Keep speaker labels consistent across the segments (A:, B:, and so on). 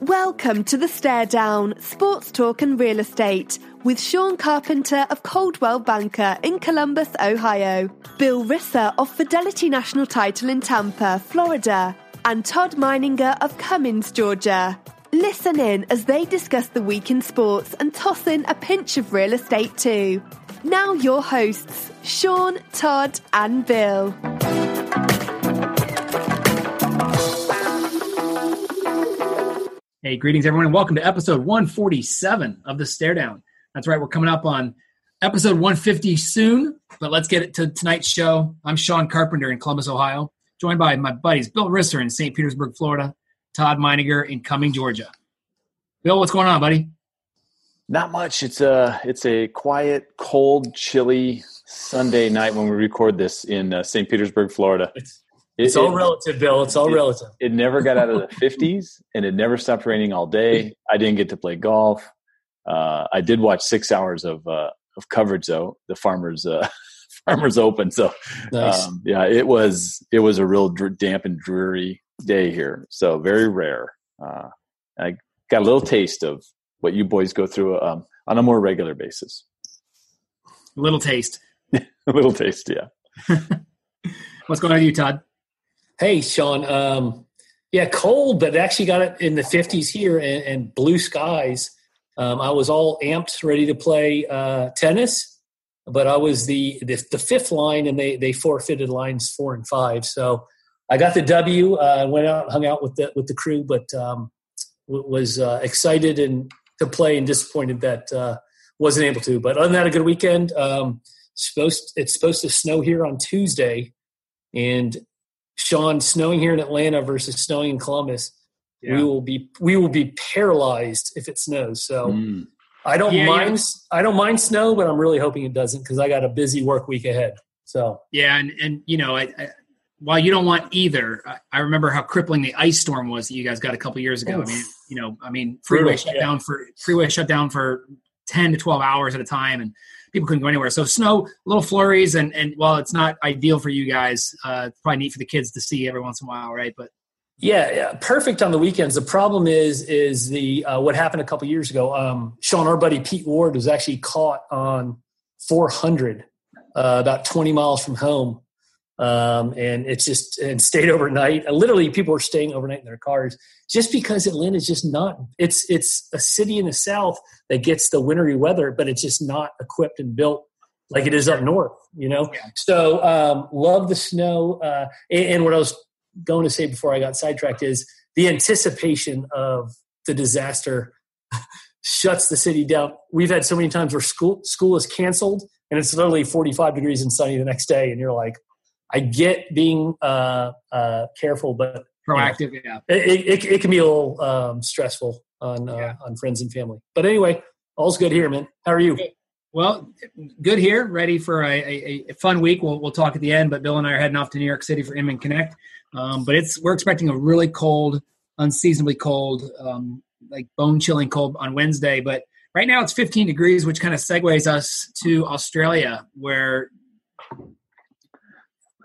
A: Welcome to the Stare Down Sports Talk and Real Estate with Sean Carpenter of Coldwell Banker in Columbus, Ohio, Bill Risser of Fidelity National Title in Tampa, Florida, and Todd Meininger of Cumming, Georgia. Listen in as they discuss the week in sports and toss in a pinch of real estate too. Now, your hosts, Sean, Todd, and Bill.
B: Hey, greetings, everyone, and welcome to episode 147 of the Stare Down. That's right, we're coming up on episode 150 soon, but let's get it to tonight's show. I'm Sean Carpenter in Columbus, Ohio, joined by my buddies Bill Risser in St. Petersburg, Florida, Todd Meininger in Cumming, Georgia. Bill, what's going on, buddy?
C: Not much. It's a it's a quiet, cold, chilly Sunday night when we record this in uh, St. Petersburg, Florida.
D: It's it's it, all relative, Bill. It's all
C: it,
D: relative.
C: It never got out of the 50s, and it never stopped raining all day. I didn't get to play golf. Uh, I did watch six hours of uh, of coverage though. The farmers uh, farmers open. So nice. um, yeah, it was it was a real dr- damp and dreary day here. So very rare. Uh, I got a little taste of what you boys go through um, on a more regular basis.
B: A little taste.
C: a little taste, yeah.
B: What's going on with you, Todd?
D: Hey, Sean. Um, yeah, cold, but actually got it in the 50s here and, and blue skies. Um, I was all amped, ready to play uh, tennis, but I was the, the, the fifth line, and they they forfeited lines four and five. So I got the W. Uh, went out, hung out with the with the crew, but um, was uh, excited and to play, and disappointed that uh, wasn't able to. But other than that, a good weekend. Um, supposed it's supposed to snow here on Tuesday, and Sean, snowing here in Atlanta versus snowing in Columbus, yeah. we will be we will be paralyzed if it snows. So mm. I don't yeah, mind yeah. I don't mind snow, but I'm really hoping it doesn't because I got a busy work week ahead. So
B: yeah, and and you know, I, I, while you don't want either, I, I, remember how crippling the ice storm was that you guys got a couple years ago. Oof. I mean, you know, I mean, freeway Brutal, shut down for freeway shut down for ten to twelve hours at a time, and people couldn't go anywhere. So snow, little flurries, and and while it's not ideal for you guys, uh, it's probably neat for the kids to see every once in a while, right? But
D: yeah, yeah, perfect on the weekends. The problem is is the uh, what happened a couple years ago. Um, Sean, our buddy Pete Ward was actually caught on 400, uh, about 20 miles from home, um, and it's just and stayed overnight. literally, people are staying overnight in their cars just because Atlanta is just not. It's it's a city in the South that gets the wintry weather, but it's just not equipped and built like it is up north. You know, yeah. so um, love the snow. Uh, and, and what I was going to say before I got sidetracked is the anticipation of the disaster shuts the city down. We've had so many times where school school is canceled and it's literally 45 degrees and sunny the next day, and you're like, I get being uh, uh, careful, but
B: proactive. You know,
D: yeah, it, it, it, can be a little um, stressful on uh, yeah. on friends and family. But anyway, all's good here, man. How are you?
B: Well, good here. Ready for a, a, a, fun week. We'll, we'll talk at the end. But Bill and I are heading off to New York City for Inman Connect. Um, but it's we're expecting a really cold, unseasonably cold, um, like bone chilling cold on Wednesday. But right now it's 15 degrees, which kind of segues us to Australia, where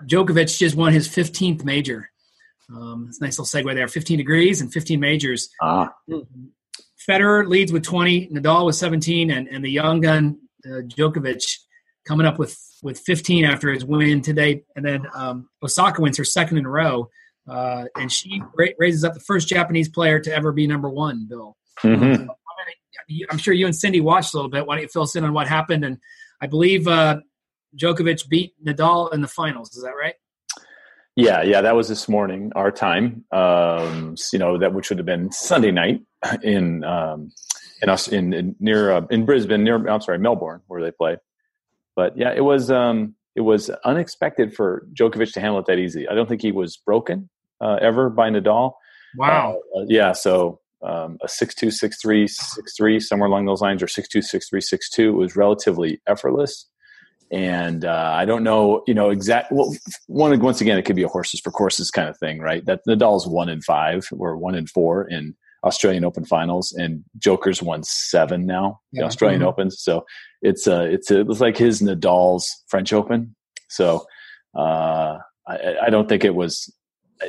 B: Djokovic just won his 15th major. Um, it's a nice little segue there. 15 degrees and 15 majors. Ah. Federer leads with 20, Nadal with 17, and, and the young gun uh, Djokovic coming up with, with 15 after his win today. And then um, Osaka wins her second in a row, uh, and she ra- raises up the first Japanese player to ever be number one, Bill. Mm-hmm. I'm sure you and Cindy watched a little bit. Why don't you fill us in on what happened? And I believe uh, Djokovic beat Nadal in the finals. Is that right?
C: Yeah, yeah, that was this morning, our time. Um, you know that which would have been Sunday night in um, in us in, in near uh, in Brisbane, near I'm sorry, Melbourne, where they play. But yeah, it was um, it was unexpected for Djokovic to handle it that easy. I don't think he was broken uh, ever by Nadal.
B: Wow.
C: Uh, yeah, so um, a six two, six three, six three, somewhere along those lines, or six two, six three, six two. Was relatively effortless and uh, I don't know, you know, exact. Well, one once again, it could be a horses for courses kind of thing, right? That Nadal's one in five or one in four in Australian Open finals, and Joker's won seven now, yeah. the Australian mm-hmm. Opens. So it's a, it's a, it's like his Nadal's French Open. So uh, I, I don't think it was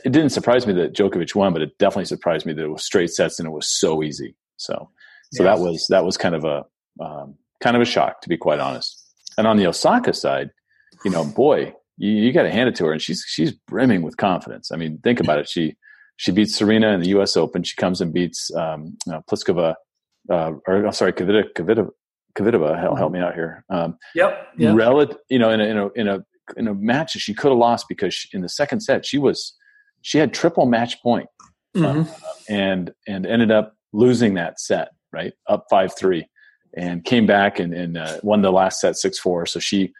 C: it didn't surprise me that Djokovic won, but it definitely surprised me that it was straight sets and it was so easy. So, so yes. that was that was kind of a um, kind of a shock, to be quite honest. And on the Osaka side, you know, boy, you, you got to hand it to her, and she's she's brimming with confidence. I mean, think about it. She she beats Serena in the U.S. Open. She comes and beats um, uh, Pliskova, uh, or I'm sorry, Kvitova. Kvitova, Kvitova help, help me out here. Um,
D: yep. yep.
C: Relative, you know, in a, in a in a in a match that she could have lost because she, in the second set she was she had triple match point, mm-hmm. and and ended up losing that set right up five three, and came back and, and uh, won the last set six four. So she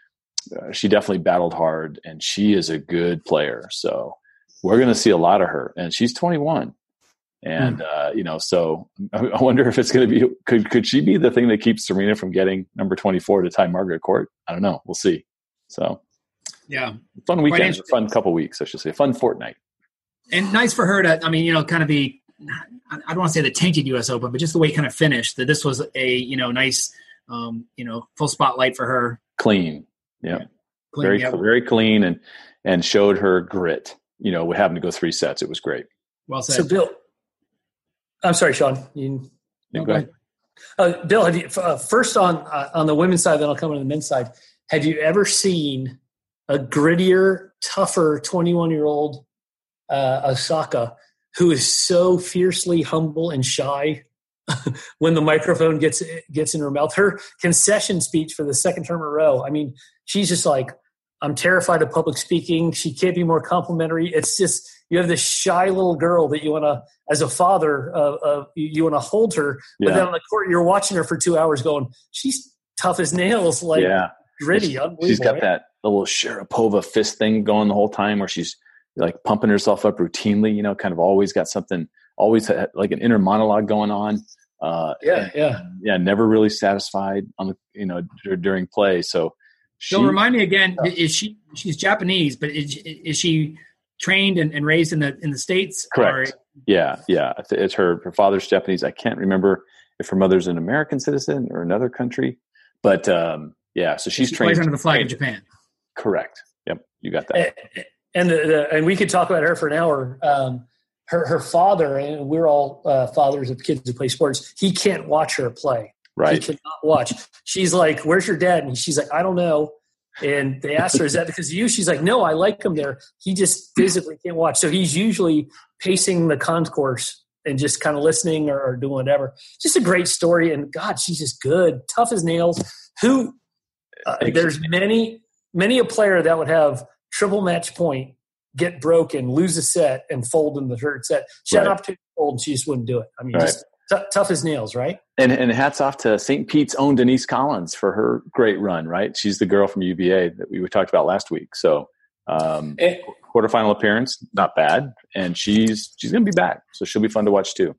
C: uh, she definitely battled hard, and she is a good player. So we're going to see a lot of her, and she's 21. And mm. uh, you know, so I wonder if it's going to be could could she be the thing that keeps Serena from getting number 24 to tie Margaret Court? I don't know. We'll see. So
B: yeah,
C: fun weekend, fun couple weeks, I should say, fun fortnight.
B: And nice for her to, I mean, you know, kind of be I don't want to say the tainted U.S. Open, but just the way it kind of finished. That this was a you know nice, um, you know, full spotlight for her.
C: Clean, yeah, clean, very yeah. very clean, and and showed her grit. You know, we having to go three sets, it was great.
B: Well said.
D: So, Bill, I'm sorry, Sean. You,
C: no, go ahead.
D: Uh, Bill, have you, uh, first on uh, on the women's side, then I'll come on the men's side. Have you ever seen a grittier, tougher 21 year old uh, Osaka who is so fiercely humble and shy when the microphone gets gets in her mouth. Her concession speech for the second term in a row. I mean, she's just like, I'm terrified of public speaking. She can't be more complimentary. It's just you have this shy little girl that you want to, as a father, uh, uh, you, want to hold her, but then on the court you're watching her for two hours, going, she's tough as nails, like yeah. gritty,
C: she's, she's got right? that little Sharapova fist thing going the whole time, where she's like pumping herself up routinely, you know, kind of always got something, always like an inner monologue going on.
D: Uh, yeah, and, yeah,
C: yeah. Never really satisfied on the, you know, d- during play. So,
B: she, so remind me again, is she, she's Japanese, but is, is she trained and, and raised in the, in the States?
C: Correct. Or? Yeah. Yeah. It's her, her father's Japanese. I can't remember if her mother's an American citizen or another country, but, um, yeah, so she's
B: she
C: trained
B: under the flag of Japan.
C: Correct. Yep. You got that. Eh,
D: and the, the, and we could talk about her for an hour. Um, her her father, and we're all uh, fathers of kids who play sports. He can't watch her play.
C: Right.
D: He cannot watch. She's like, "Where's your dad?" And she's like, "I don't know." And they asked her, "Is that because of you?" She's like, "No, I like him there. He just physically can't watch." So he's usually pacing the concourse and just kind of listening or, or doing whatever. Just a great story. And God, she's just good, tough as nails. Who? Uh, there's many many a player that would have triple match point, get broken, lose a set, and fold in the third set. She right. had an opportunity to fold, and she just wouldn't do it. I mean, right. just t- tough as nails, right?
C: And, and hats off to St. Pete's own Denise Collins for her great run, right? She's the girl from UVA that we talked about last week. So, um, and, quarterfinal appearance, not bad, and she's she's going to be back, so she'll be fun to watch too.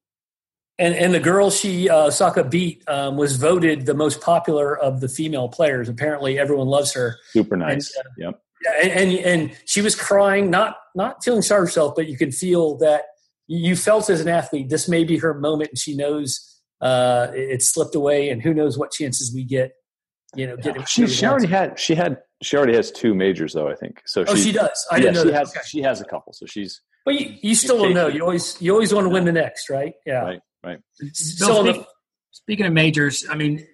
D: And and the girl she uh, Saka beat um, was voted the most popular of the female players. Apparently, everyone loves her.
C: Super nice.
D: And,
C: uh, yep
D: and, and, and she was crying, not not feeling sorry for herself, but you could feel that you felt as an athlete this may be her moment, and she knows uh, it, slipped away, and who knows what chances we get. You know,
C: yeah, she she already had she had she already has two majors though I think so.
D: Oh, she does. I
C: yeah,
D: didn't know
C: she
D: that.
C: has
D: okay.
C: she has a couple, so she's.
D: But you, you still don't know. You always you always want to win the next, right? Yeah.
C: Right. Right.
B: So speak, speaking of majors, I mean,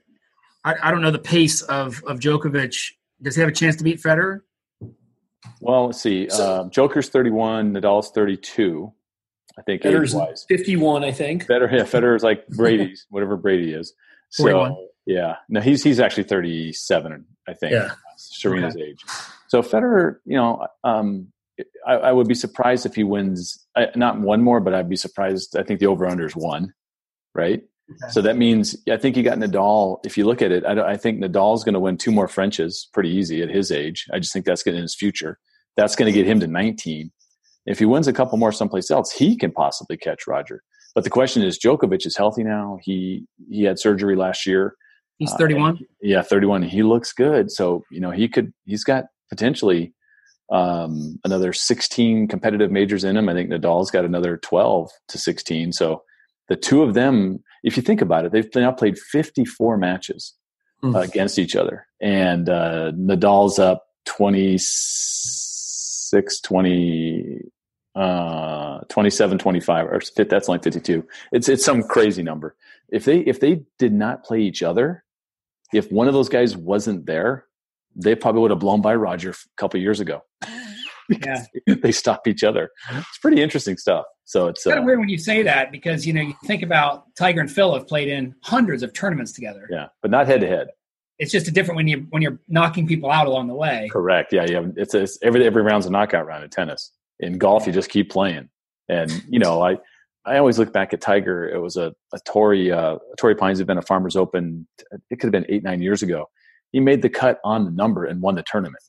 B: I, I don't know the pace of of Djokovic. Does he have a chance to beat Federer?
C: Well, let's see. So, uh, Joker's 31, Nadal's 32. I think
D: Federer's wise. 51, I think.
C: Federer, yeah, Federer's like Brady's, whatever Brady is. So, 41. yeah. No, he's he's actually 37, I think.
D: Yeah.
C: Serena's okay. age. So Federer, you know, um, I, I, would be surprised if he wins uh, not one more, but I'd be surprised. I think the over under is one, right? Okay. So that means I think you got Nadal. If you look at it, I, I think Nadal's going to win two more Frenches pretty easy at his age. I just think that's going to in his future. That's going to get him to 19. If he wins a couple more someplace else, he can possibly catch Roger. But the question is, Djokovic is healthy now. He he had surgery last year.
B: He's 31. Uh,
C: yeah, 31. He looks good. So you know he could. He's got potentially um, another 16 competitive majors in him. I think Nadal's got another 12 to 16. So the two of them, if you think about it, they've now played 54 matches mm. uh, against each other, and uh, Nadal's up 26, 20. uh, 27, 25, or that's only 52. It's it's some crazy number. If they if they did not play each other, if one of those guys wasn't there, they probably would have blown by Roger a couple years ago.
B: yeah.
C: they stop each other. It's pretty interesting stuff. So it's,
B: it's kind of uh, weird when you say that because you know you think about Tiger and Phil have played in hundreds of tournaments together.
C: Yeah, but not head to head.
B: It's just a different when you when you're knocking people out along the way.
C: Correct. Yeah, yeah. It's, it's every every round's a knockout round in tennis. In golf, you just keep playing, and you know I I always look back at Tiger. It was a a Torrey uh, Torrey Pines event, been a Farmers Open. It could have been eight nine years ago. He made the cut on the number and won the tournament.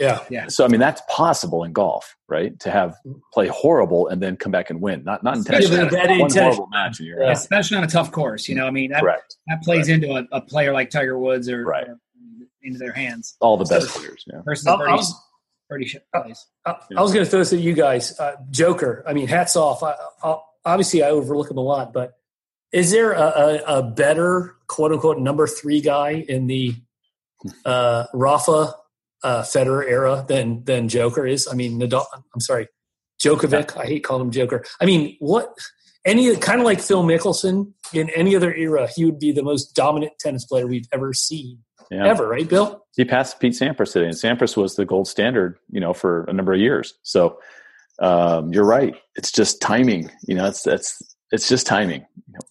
D: Yeah.
B: Yeah.
C: So I mean that's possible in golf, right? To have play horrible and then come back and win. Not not
B: intentionally.
C: One horrible match
B: and you're yeah. especially on a tough course. You know, I mean that
C: Correct.
B: that plays
C: Correct.
B: into a, a, player like Tiger Woods or,
C: right.
B: or, into their hands.
C: All the best so, players, yeah.
B: Versus a birdie, birdie ship plays.
D: I, I was going to throw this at you guys. Uh, Joker. I mean, hats off. I, I, obviously, I overlook him a lot, but is there a, a, a better quote unquote number three guy in the uh, Rafa uh, Federer era than than Joker is. I mean, Nadal. I'm sorry, Djokovic. I hate calling him Joker. I mean, what? Any kind of like Phil Mickelson in any other era, he would be the most dominant tennis player we've ever seen. Yeah. Ever, right, Bill?
C: He passed Pete Sampras today, and Sampras was the gold standard, you know, for a number of years. So um, you're right. It's just timing. You know, it's that's it's just timing.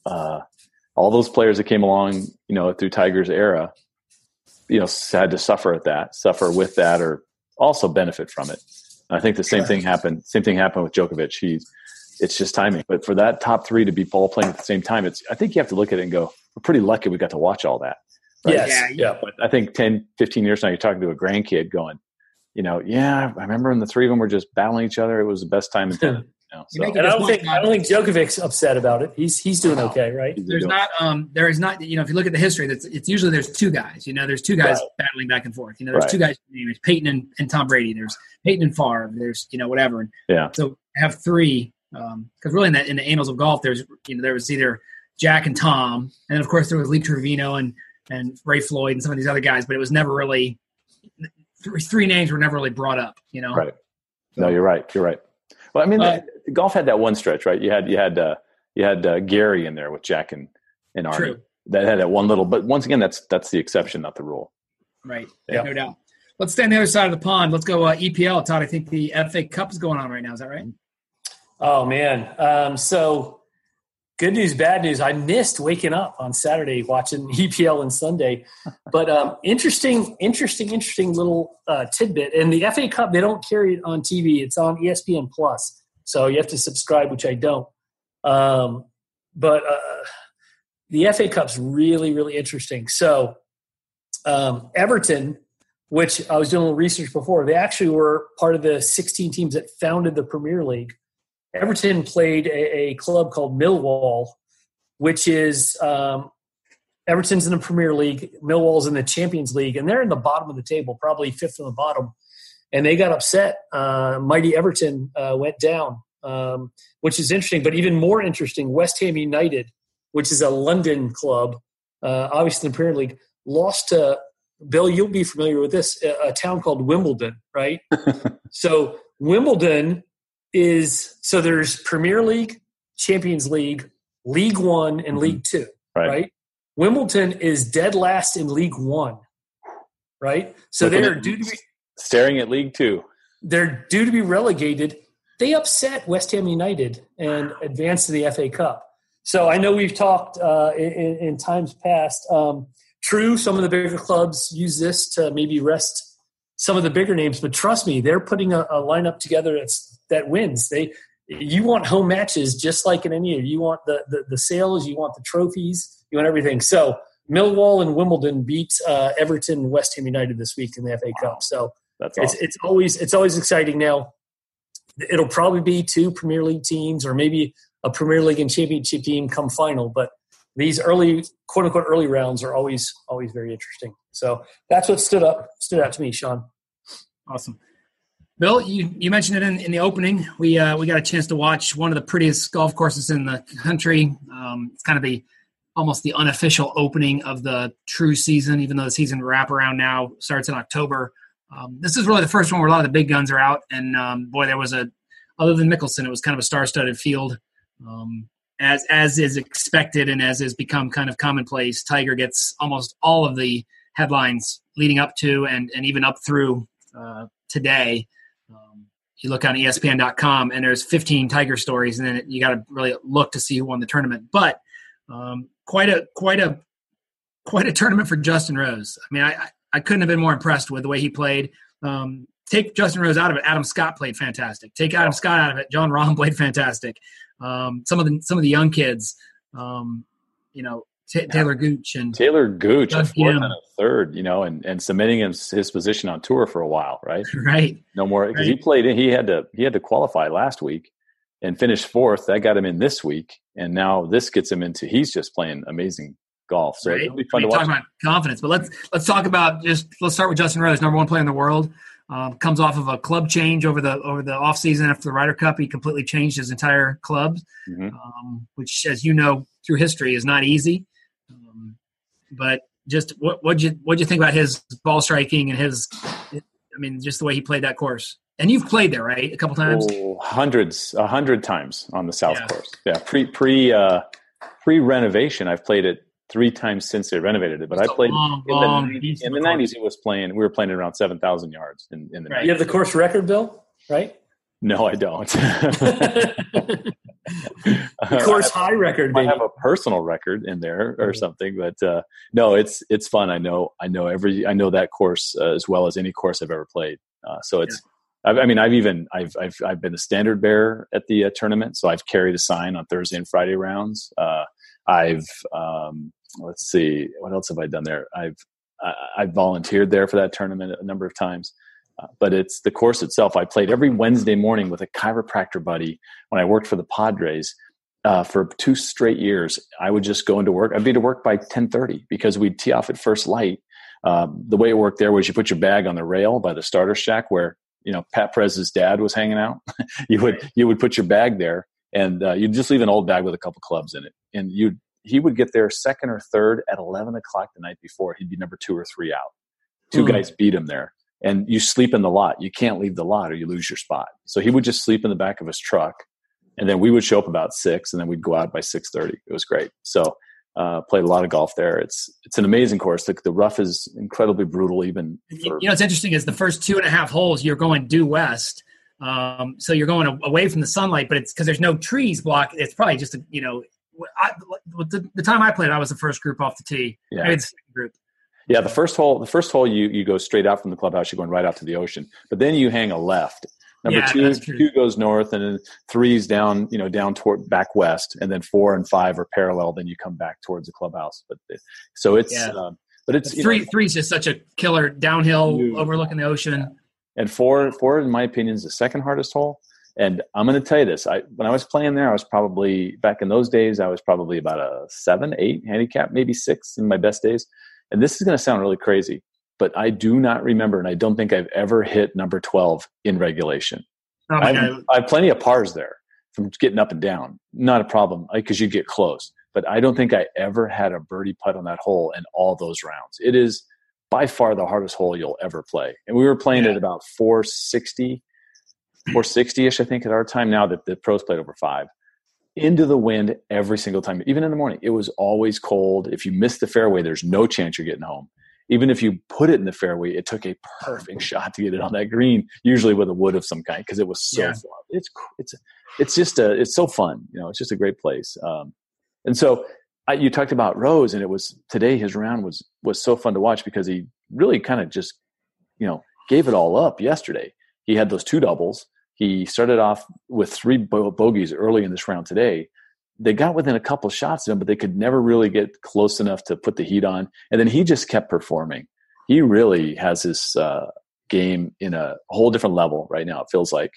C: Uh, all those players that came along, you know, through Tiger's era, you know had to suffer at that, suffer with that, or also benefit from it. And I think the same thing happened. Same thing happened with Djokovic. He's it's just timing. But for that top three to be ball playing at the same time, it's I think you have to look at it and go, we're pretty lucky we got to watch all that.
D: Right? Yes. Yeah,
C: yeah. But I think 10, 15 years now, you're talking to a grandkid going, you know, yeah, I remember when the three of them were just battling each other. It was the best time in tennis.
D: know, so. And I don't think I don't think Djokovic's upset about it. He's he's doing okay, right?
B: There's not um there is not you know if you look at the history that's it's usually there's two guys you know there's two guys right. battling back and forth you know there's right. two guys there's Peyton and, and Tom Brady there's Peyton and Favre there's you know whatever and
C: yeah
B: so have three Um, because um, really in the in the annals of golf there's you know there was either Jack and Tom and then of course there was Lee Trevino and and Ray Floyd and some of these other guys but it was never really three, three names were never really brought up you know
C: right no you're right you're right well, I mean, uh, golf had that one stretch, right? You had you had uh, you had uh, Gary in there with Jack and and Arnie. True. That had that one little, but once again, that's that's the exception, not the rule.
B: Right. Yeah. No doubt. Let's stay on the other side of the pond. Let's go uh, EPL. Todd, I think the FA Cup is going on right now. Is that right?
D: Oh man. Um, so good news, bad news. I missed waking up on Saturday watching EPL and Sunday, but um, interesting, interesting, interesting little uh, tidbit. And the FA Cup, they don't carry it on TV; it's on ESPN Plus, so you have to subscribe, which I don't. Um, but uh, the FA Cup's really, really interesting. So um, Everton, which I was doing a little research before, they actually were part of the 16 teams that founded the Premier League. Everton played a, a club called Millwall, which is um, Everton's in the Premier League, Millwall's in the Champions League, and they're in the bottom of the table, probably fifth from the bottom. And they got upset. Uh, mighty Everton uh, went down, um, which is interesting. But even more interesting, West Ham United, which is a London club, uh, obviously in the Premier League, lost to Bill. You'll be familiar with this, a, a town called Wimbledon, right? so Wimbledon is so there's Premier League, Champions League, League One, and mm-hmm. League Two.
C: Right.
D: right. Wimbledon is dead last in League One. Right. So Looking they're due to be
C: staring at League Two.
D: They're due to be relegated. They upset West Ham United and advanced to the FA Cup. So I know we've talked uh, in, in, times past. Um, true, some of the bigger clubs use this to maybe rest some of the bigger names, but trust me, they're putting a, a lineup together that's that wins. They you want home matches just like in any year. You want the, the, the sales, you want the trophies, you want everything. So Millwall and Wimbledon beat uh, Everton and West Ham United this week in the FA wow. Cup. So
C: That's
D: it's, it's always it's always exciting. Now it'll probably be two Premier League teams or maybe a Premier League and Championship team come final, but these early quote unquote early rounds are always always very interesting. So that's what stood up stood out to me, Sean.
B: Awesome. Bill, you, you mentioned it in, in the opening. We uh, we got a chance to watch one of the prettiest golf courses in the country. Um, it's kind of the almost the unofficial opening of the true season, even though the season wraparound now starts in October. Um, this is really the first one where a lot of the big guns are out, and um, boy, there was a other than Mickelson, it was kind of a star-studded field. Um, as as is expected and as has become kind of commonplace, Tiger gets almost all of the headlines leading up to and and even up through uh, today. You look on ESPN.com and there's 15 Tiger stories, and then you got to really look to see who won the tournament. But um, quite a quite a quite a tournament for Justin Rose. I mean, I I couldn't have been more impressed with the way he played. Um, take Justin Rose out of it. Adam Scott played fantastic. Take Adam Scott out of it. Jon Rahm played fantastic. Um, some of the some of the young kids, um, you know, T- Talor Gooch and
C: Talor Gooch, a fourth and a third, you know, and and cementing his, his position on tour for a while, right?
B: Right.
C: No more because right. he played. He had to he had to qualify last week and finish fourth. That got him in this week, and now this gets him into. He's just playing amazing golf. So right. it'll be fun I mean, to watch.
B: about confidence, but let's let's talk about just let's start with Justin Rose, number one player in the world. Um, comes off of a club change over the over the off season after the Ryder Cup. He completely changed his entire club, mm-hmm. um, which, as you know through history, is not easy. But just what what you what you think about his ball striking and his, I mean, just the way he played that course. And you've played there, right? A couple times.
C: Oh, hundreds, a hundred times on the South yeah. Course. Yeah, pre pre uh, pre renovation, I've played it three times since they renovated it. But I played long, in, long the, in the 90s. It was playing. We were playing around seven thousand yards in, in the.
D: Right. 90s. You have the course record, Bill? Right?
C: No, I don't.
D: Of course high record.
C: I have a personal record in there or mm-hmm. something, but uh, no, it's it's fun. I know I know every I know that course uh, as well as any course I've ever played. Uh, so it's. Yeah. I mean, I've even I've I've I've been a standard bearer at the uh, tournament, so I've carried a sign on Thursday and Friday rounds. Uh, I've um, let's see what else have i done there i've i've volunteered there for that tournament a number of times but it's the course itself i played every wednesday morning with a chiropractor buddy when i worked for the padres uh, for two straight years i would just go into work i'd be to work by 10.30 because we'd tee off at first light um, the way it worked there was you put your bag on the rail by the starter shack where you know pat perez's dad was hanging out you would you would put your bag there and uh, you'd just leave an old bag with a couple clubs in it and you'd he would get there second or third at 11 o'clock the night before. He'd be number two or three out. Two mm. guys beat him there. And you sleep in the lot. You can't leave the lot or you lose your spot. So he would just sleep in the back of his truck. And then we would show up about six and then we'd go out by 6.30. It was great. So uh, played a lot of golf there. It's it's an amazing course. The, the rough is incredibly brutal. Even
B: for, you know, it's interesting is the first two and a half holes you're going due west, um, so you're going away from the sunlight, but it's because there's no trees block. It's probably just a, you know I, the, the, time I played, I was the first group off the tee. Yeah. the second group.
C: Yeah, the first hole, the first hole, you you go straight out from the clubhouse. You're going right out to the ocean, but then you hang a left. Number yeah, two, two goes north, and then three's down, you know, down toward back west, and then four and five are parallel. Then you come back towards the clubhouse. But so it's, yeah. um, but it's
B: three. Know, three's just such a killer downhill, overlooking the ocean.
C: And four, four, in my opinion, is the second hardest hole. And I'm going to tell you this: I when I was playing there, I was probably back in those days. I was probably about a seven, eight handicap, maybe six in my best days. And this is going to sound really crazy, but I do not remember, and I don't think I've ever hit number twelve in regulation. Oh I, have, I have plenty of pars there from getting up and down, not a problem because you get close. But I don't think I ever had a birdie putt on that hole in all those rounds. It is by far the hardest hole you'll ever play. And we were playing yeah. at about 460 460 ish, I think, at our time. Now that the pros played over five, into the wind every single time, even in the morning. It was always cold. If you missed the fairway, there's no chance you're getting home. Even if you put it in the fairway, it took a perfect shot to get it on that green, usually with a wood of some kind, because it was so yeah. far. It's it's it's just a it's so fun. You know, it's just a great place. Um, and so I, you talked about Rose, and it was today. His round was was so fun to watch because he really kind of just you know gave it all up yesterday. He had those two doubles he started off with three bogeys early in this round today. They got within a couple shots of him, but they could never really get close enough to put the heat on. And then he just kept performing. He really has his uh, game in a whole different level right now. It feels like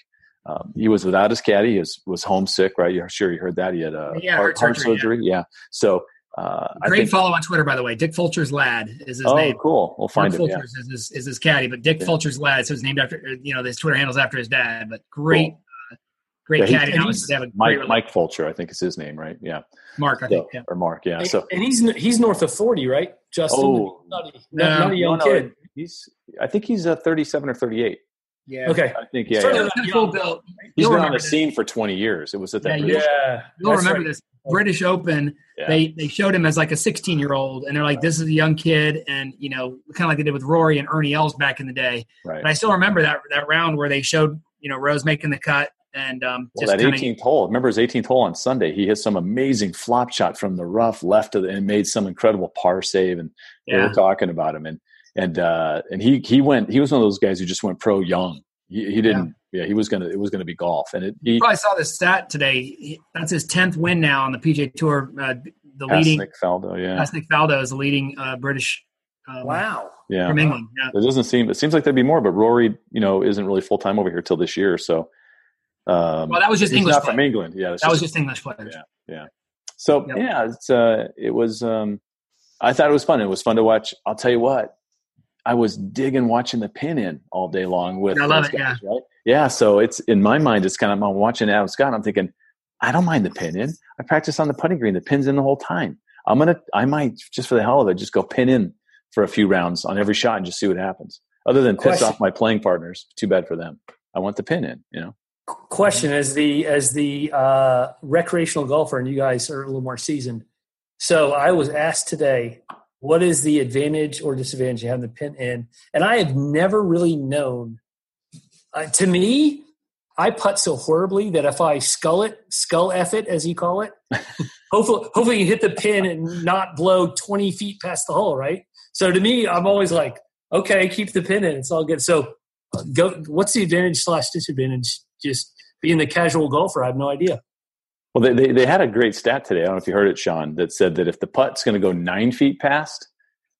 C: um, he was without his caddy. He was, was homesick, right? You're sure you heard that. He had a
B: yeah,
C: heart, heart surgery. surgery. Yeah. yeah. So
B: uh, Great think, follow on Twitter, by the way. Dick Fulcher's lad is his
C: oh,
B: name.
C: Oh, cool. We'll find
B: Mark it. Fulcher's yeah. is, his, is his caddy, but Dick yeah. Fulcher's lad, so it's named after you know his Twitter handles after his dad. But great, cool. uh, great yeah, caddy.
C: He, Mike, Mike Fulcher, I think is his name, right? Yeah.
B: Mark, I so, think, yeah.
C: or Mark, yeah. So
D: and he's he's north of forty, right? Justin, oh, not, not, not a young no, kid.
C: He's I think he's a uh, thirty-seven or thirty-eight.
B: Yeah.
D: Okay.
C: I think yeah.
D: Certainly
C: yeah.
D: not
B: Full
D: young.
B: bill.
C: He's
B: You'll
C: been on the
B: this.
C: scene for 20 years. It was at that.
B: Yeah,
C: British-
D: Yeah.
B: You'll
D: that's
B: remember
D: right.
B: this British Open.
C: Yeah.
B: They they showed him as like a 16 year old, and they're like, "This is a young kid," and you know, kind of like they did with Rory and Ernie Els back in the day.
C: right.
B: But I still remember that that round where they showed you know Rose making the cut and um,
C: Well,
B: just
C: that
B: kinda,
C: 18th hole. Remember his 18th hole on Sunday? He hit some amazing flop shot from the rough left of the, and made some incredible par save. And they
B: yeah.
C: were talking about him. And and uh, and he he went. He was one of those guys who just went pro young. He, he didn't. Yeah. he was gonna. It was gonna be golf. And it. He
B: You probably saw this stat today. He- That's his 10th win now on the PGA Tour. Uh, the
C: passed
B: leading
C: Nick Faldo. Yeah.
B: that's Nick Faldo is the leading uh, British um,
D: Wow.
C: Yeah.
B: from England. Yeah.
C: It doesn't seem. It seems like there'd be more, but Rory, you know, isn't really full time over here till this year. So. Um,
B: Well, that was just
C: he's
B: English
C: not from. England. Yeah, it's
B: That was just English players.
C: Yeah. So
B: Yep.
C: yeah, it's uh, it was. Um, I thought it was fun. It was fun to watch. I'll tell you what, I was digging watching the pin in all day long with.
B: I love it,
C: guys, Right? Yeah. So it's in my mind. It's kind of I'm watching Adam Scott. I'm thinking, I don't mind the pin in. I practice on the putting green. The pin's in the whole time. I'm gonna. I might just for the hell of it, just go pin in for a few rounds on every shot and just see what happens. Other than piss off my playing partners. Too bad for them. I want the pin in. You know.
D: question as the as the uh, recreational golfer and you guys are a little more seasoned so i was asked today what is the advantage or disadvantage of having the pin in? And i have never really known uh, to me i putt so horribly that if i skull it skull f it as you call it hopefully hopefully you hit the pin and not blow 20 feet past the hole right? So to me i'm always like okay keep the pin in it's all good. So uh, go what's the advantage slash disadvantage? Just being the casual golfer i have no idea
C: Well, they, they, they had a great stat today. I don't know if you heard it, Sean, that said that if the putt's going to go nine feet past,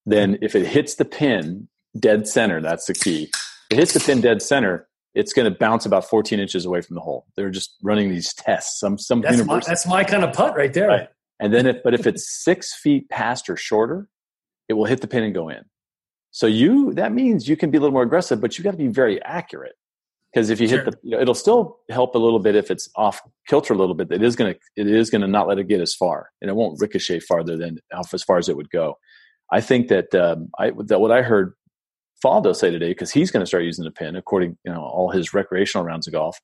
C: then if it hits the pin dead center, that's the key. If it hits the pin dead center, it's going to bounce about 14 inches away from the hole. They're just running these tests. Some some
D: that's my,
C: university,
D: that's my kind of putt right there
C: Right. and then if but if it's six feet past or shorter, it will hit the pin and go in. So you that means you can be a little more aggressive, but you got to be very accurate. Because if you
B: Sure.
C: hit the, you know, it'll still help a little bit if it's off kilter a little bit. It is gonna, it is gonna not let it get as far, and it won't ricochet farther than as far as it would go. I think that um, I that what I heard Faldo say today, because he's going to start using the pin, according you know all his recreational rounds of golf,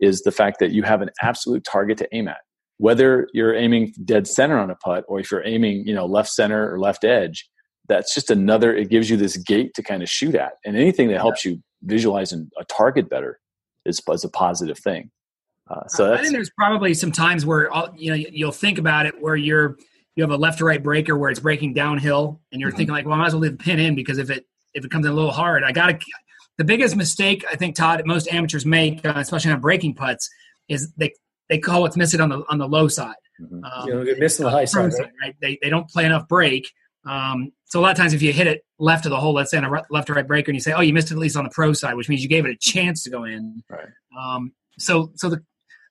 C: is the fact that you have an absolute target to aim at. Whether you're aiming dead center on a putt, or if you're aiming, you know, left center or left edge, that's just another. It gives you this gate to kind of shoot at, and anything that helps you visualize an- a target better is, is a positive thing. Uh, so
B: I think there's probably some times where all- you know you'll think about it where you're you have a left to right breaker where it's breaking downhill, and you're
C: Mhm.
B: thinking like, well, I might as well leave the pin in because if it if it comes in a little hard, I got to. The biggest mistake I think Todd most amateurs make, uh, especially on breaking putts, is they they call what's missing on the on the low side.
C: Mhm.
B: Um,
D: you know get missing the high
B: front
D: side right?
B: side, right? They they don't play enough break. Um, so a lot of times, if you hit it left of the hole, let's say on a left to right breaker, and you say, "Oh, you missed it at least on the pro side," which means you gave it a chance to go in.
C: Right.
B: Um, so so the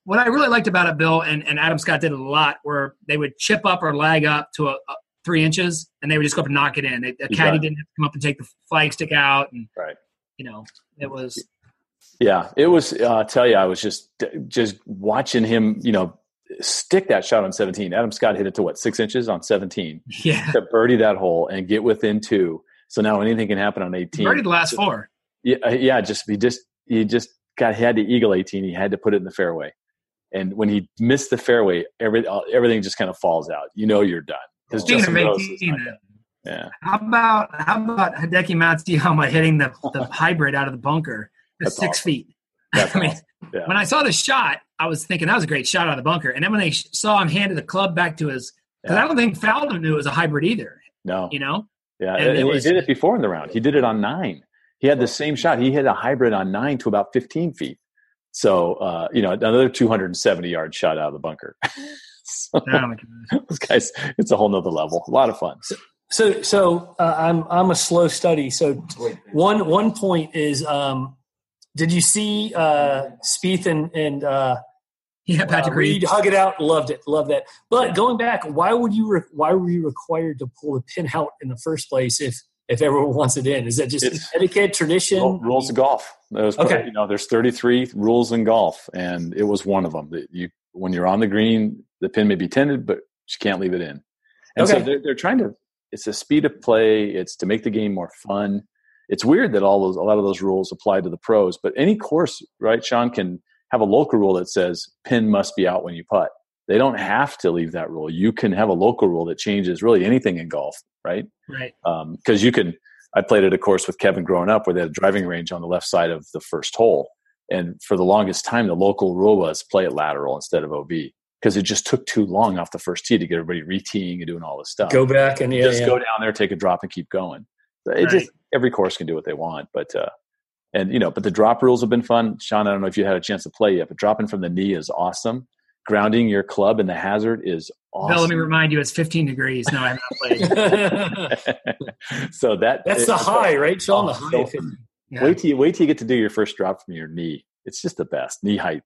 B: what I really liked about it, Bill, and, and Adam Scott did a lot, where they would chip up or lag up to a, a three inches, and they would just go up and knock it in. They, the caddy didn't have to come up and take the flag stick out, and
C: Right.
B: you know it was
C: Yeah, it was. Uh, I'll tell you, I was just just watching him. You know, stick that shot on 17. Adam Scott hit it to what six inches on 17
B: yeah.
C: to birdie that hole and get within two. So now anything can happen on 18.
B: Already the last four.
C: Yeah, uh, yeah. Just he just he just got he had to eagle 18. He had to put it in the fairway, and when he missed the fairway, every uh, everything just kind of falls out. You know you're done because Justin
B: of
C: Rose is
B: 18.
C: Yeah,
B: How about how about Hideki Matsuyama hitting the, the hybrid out of the bunker? That's
C: That's
B: six
C: awesome.
B: feet.
C: that's
B: I mean,
C: awesome. Yeah.
B: when I saw the shot, I was thinking that was a great shot out of the bunker. And then when they sh- saw him handed the club back to his, because
C: Yeah.
B: I don't think Faldo knew it was a hybrid either.
C: No,
B: You know,
C: Yeah,
B: And
C: and,
B: it
C: he did it before in the round. He did it on nine. He had the same shot. He hit a hybrid on nine to about 15 feet. So, uh, you know, another 270 yard shot out of the bunker. so,
B: Oh my God.
C: those guys, it's a whole nother level. A lot of fun.
D: So, so uh, I'm I'm a slow study. So, one one point is, um, did you see uh, Spieth and and uh,
B: yeah, Patrick
D: uh, Reed
B: Reed.
D: hug it out? Loved it, loved that. But
C: Yeah.
D: going back, why would you? Re- why were you required to pull the pin out in the first place if if everyone wants it in? Is that just
C: It's-
D: etiquette, tradition?
C: Ru- Rules of golf. There's,
D: Okay.
C: You know, there's 33 rules in golf, and it was one of them. That you, when you're on the green, the pin may be tinted, but you can't leave it in. And so
D: Okay.
C: they're, they're trying to. It's a speed of play. It's to make the game more fun. It's weird that all those a lot of those rules apply to the pros, but any course, right, Sean can have a local rule that says pin must be out when you putt. They don't have to leave that rule. You can have a local rule that changes really anything in golf, right?
B: Right.
C: Because um, you can. I played at a course with Kevin growing up where they had a driving range on the left side of the first hole, and for the longest time, the local rule was play it lateral instead of OB because it just took too long off the first tee to get everybody reteeing and doing all this stuff.
D: Go back and yeah,
C: just
D: yeah.
C: go down there, take a drop, and keep going. It right. just every course can do what they want, but uh, and you know, but the drop rules have been fun. Sean, I don't know if you had a chance to play yet, but dropping from the knee is awesome. Grounding your club in the hazard is awesome.
B: Bill, let me remind you, it's 15 degrees. No, I have not
C: played. so that
D: that's it, the high, right, Sean? Oh, the high. So,
C: yeah. Wait till you wait till you get to do your first drop from your knee. It's just the best knee height.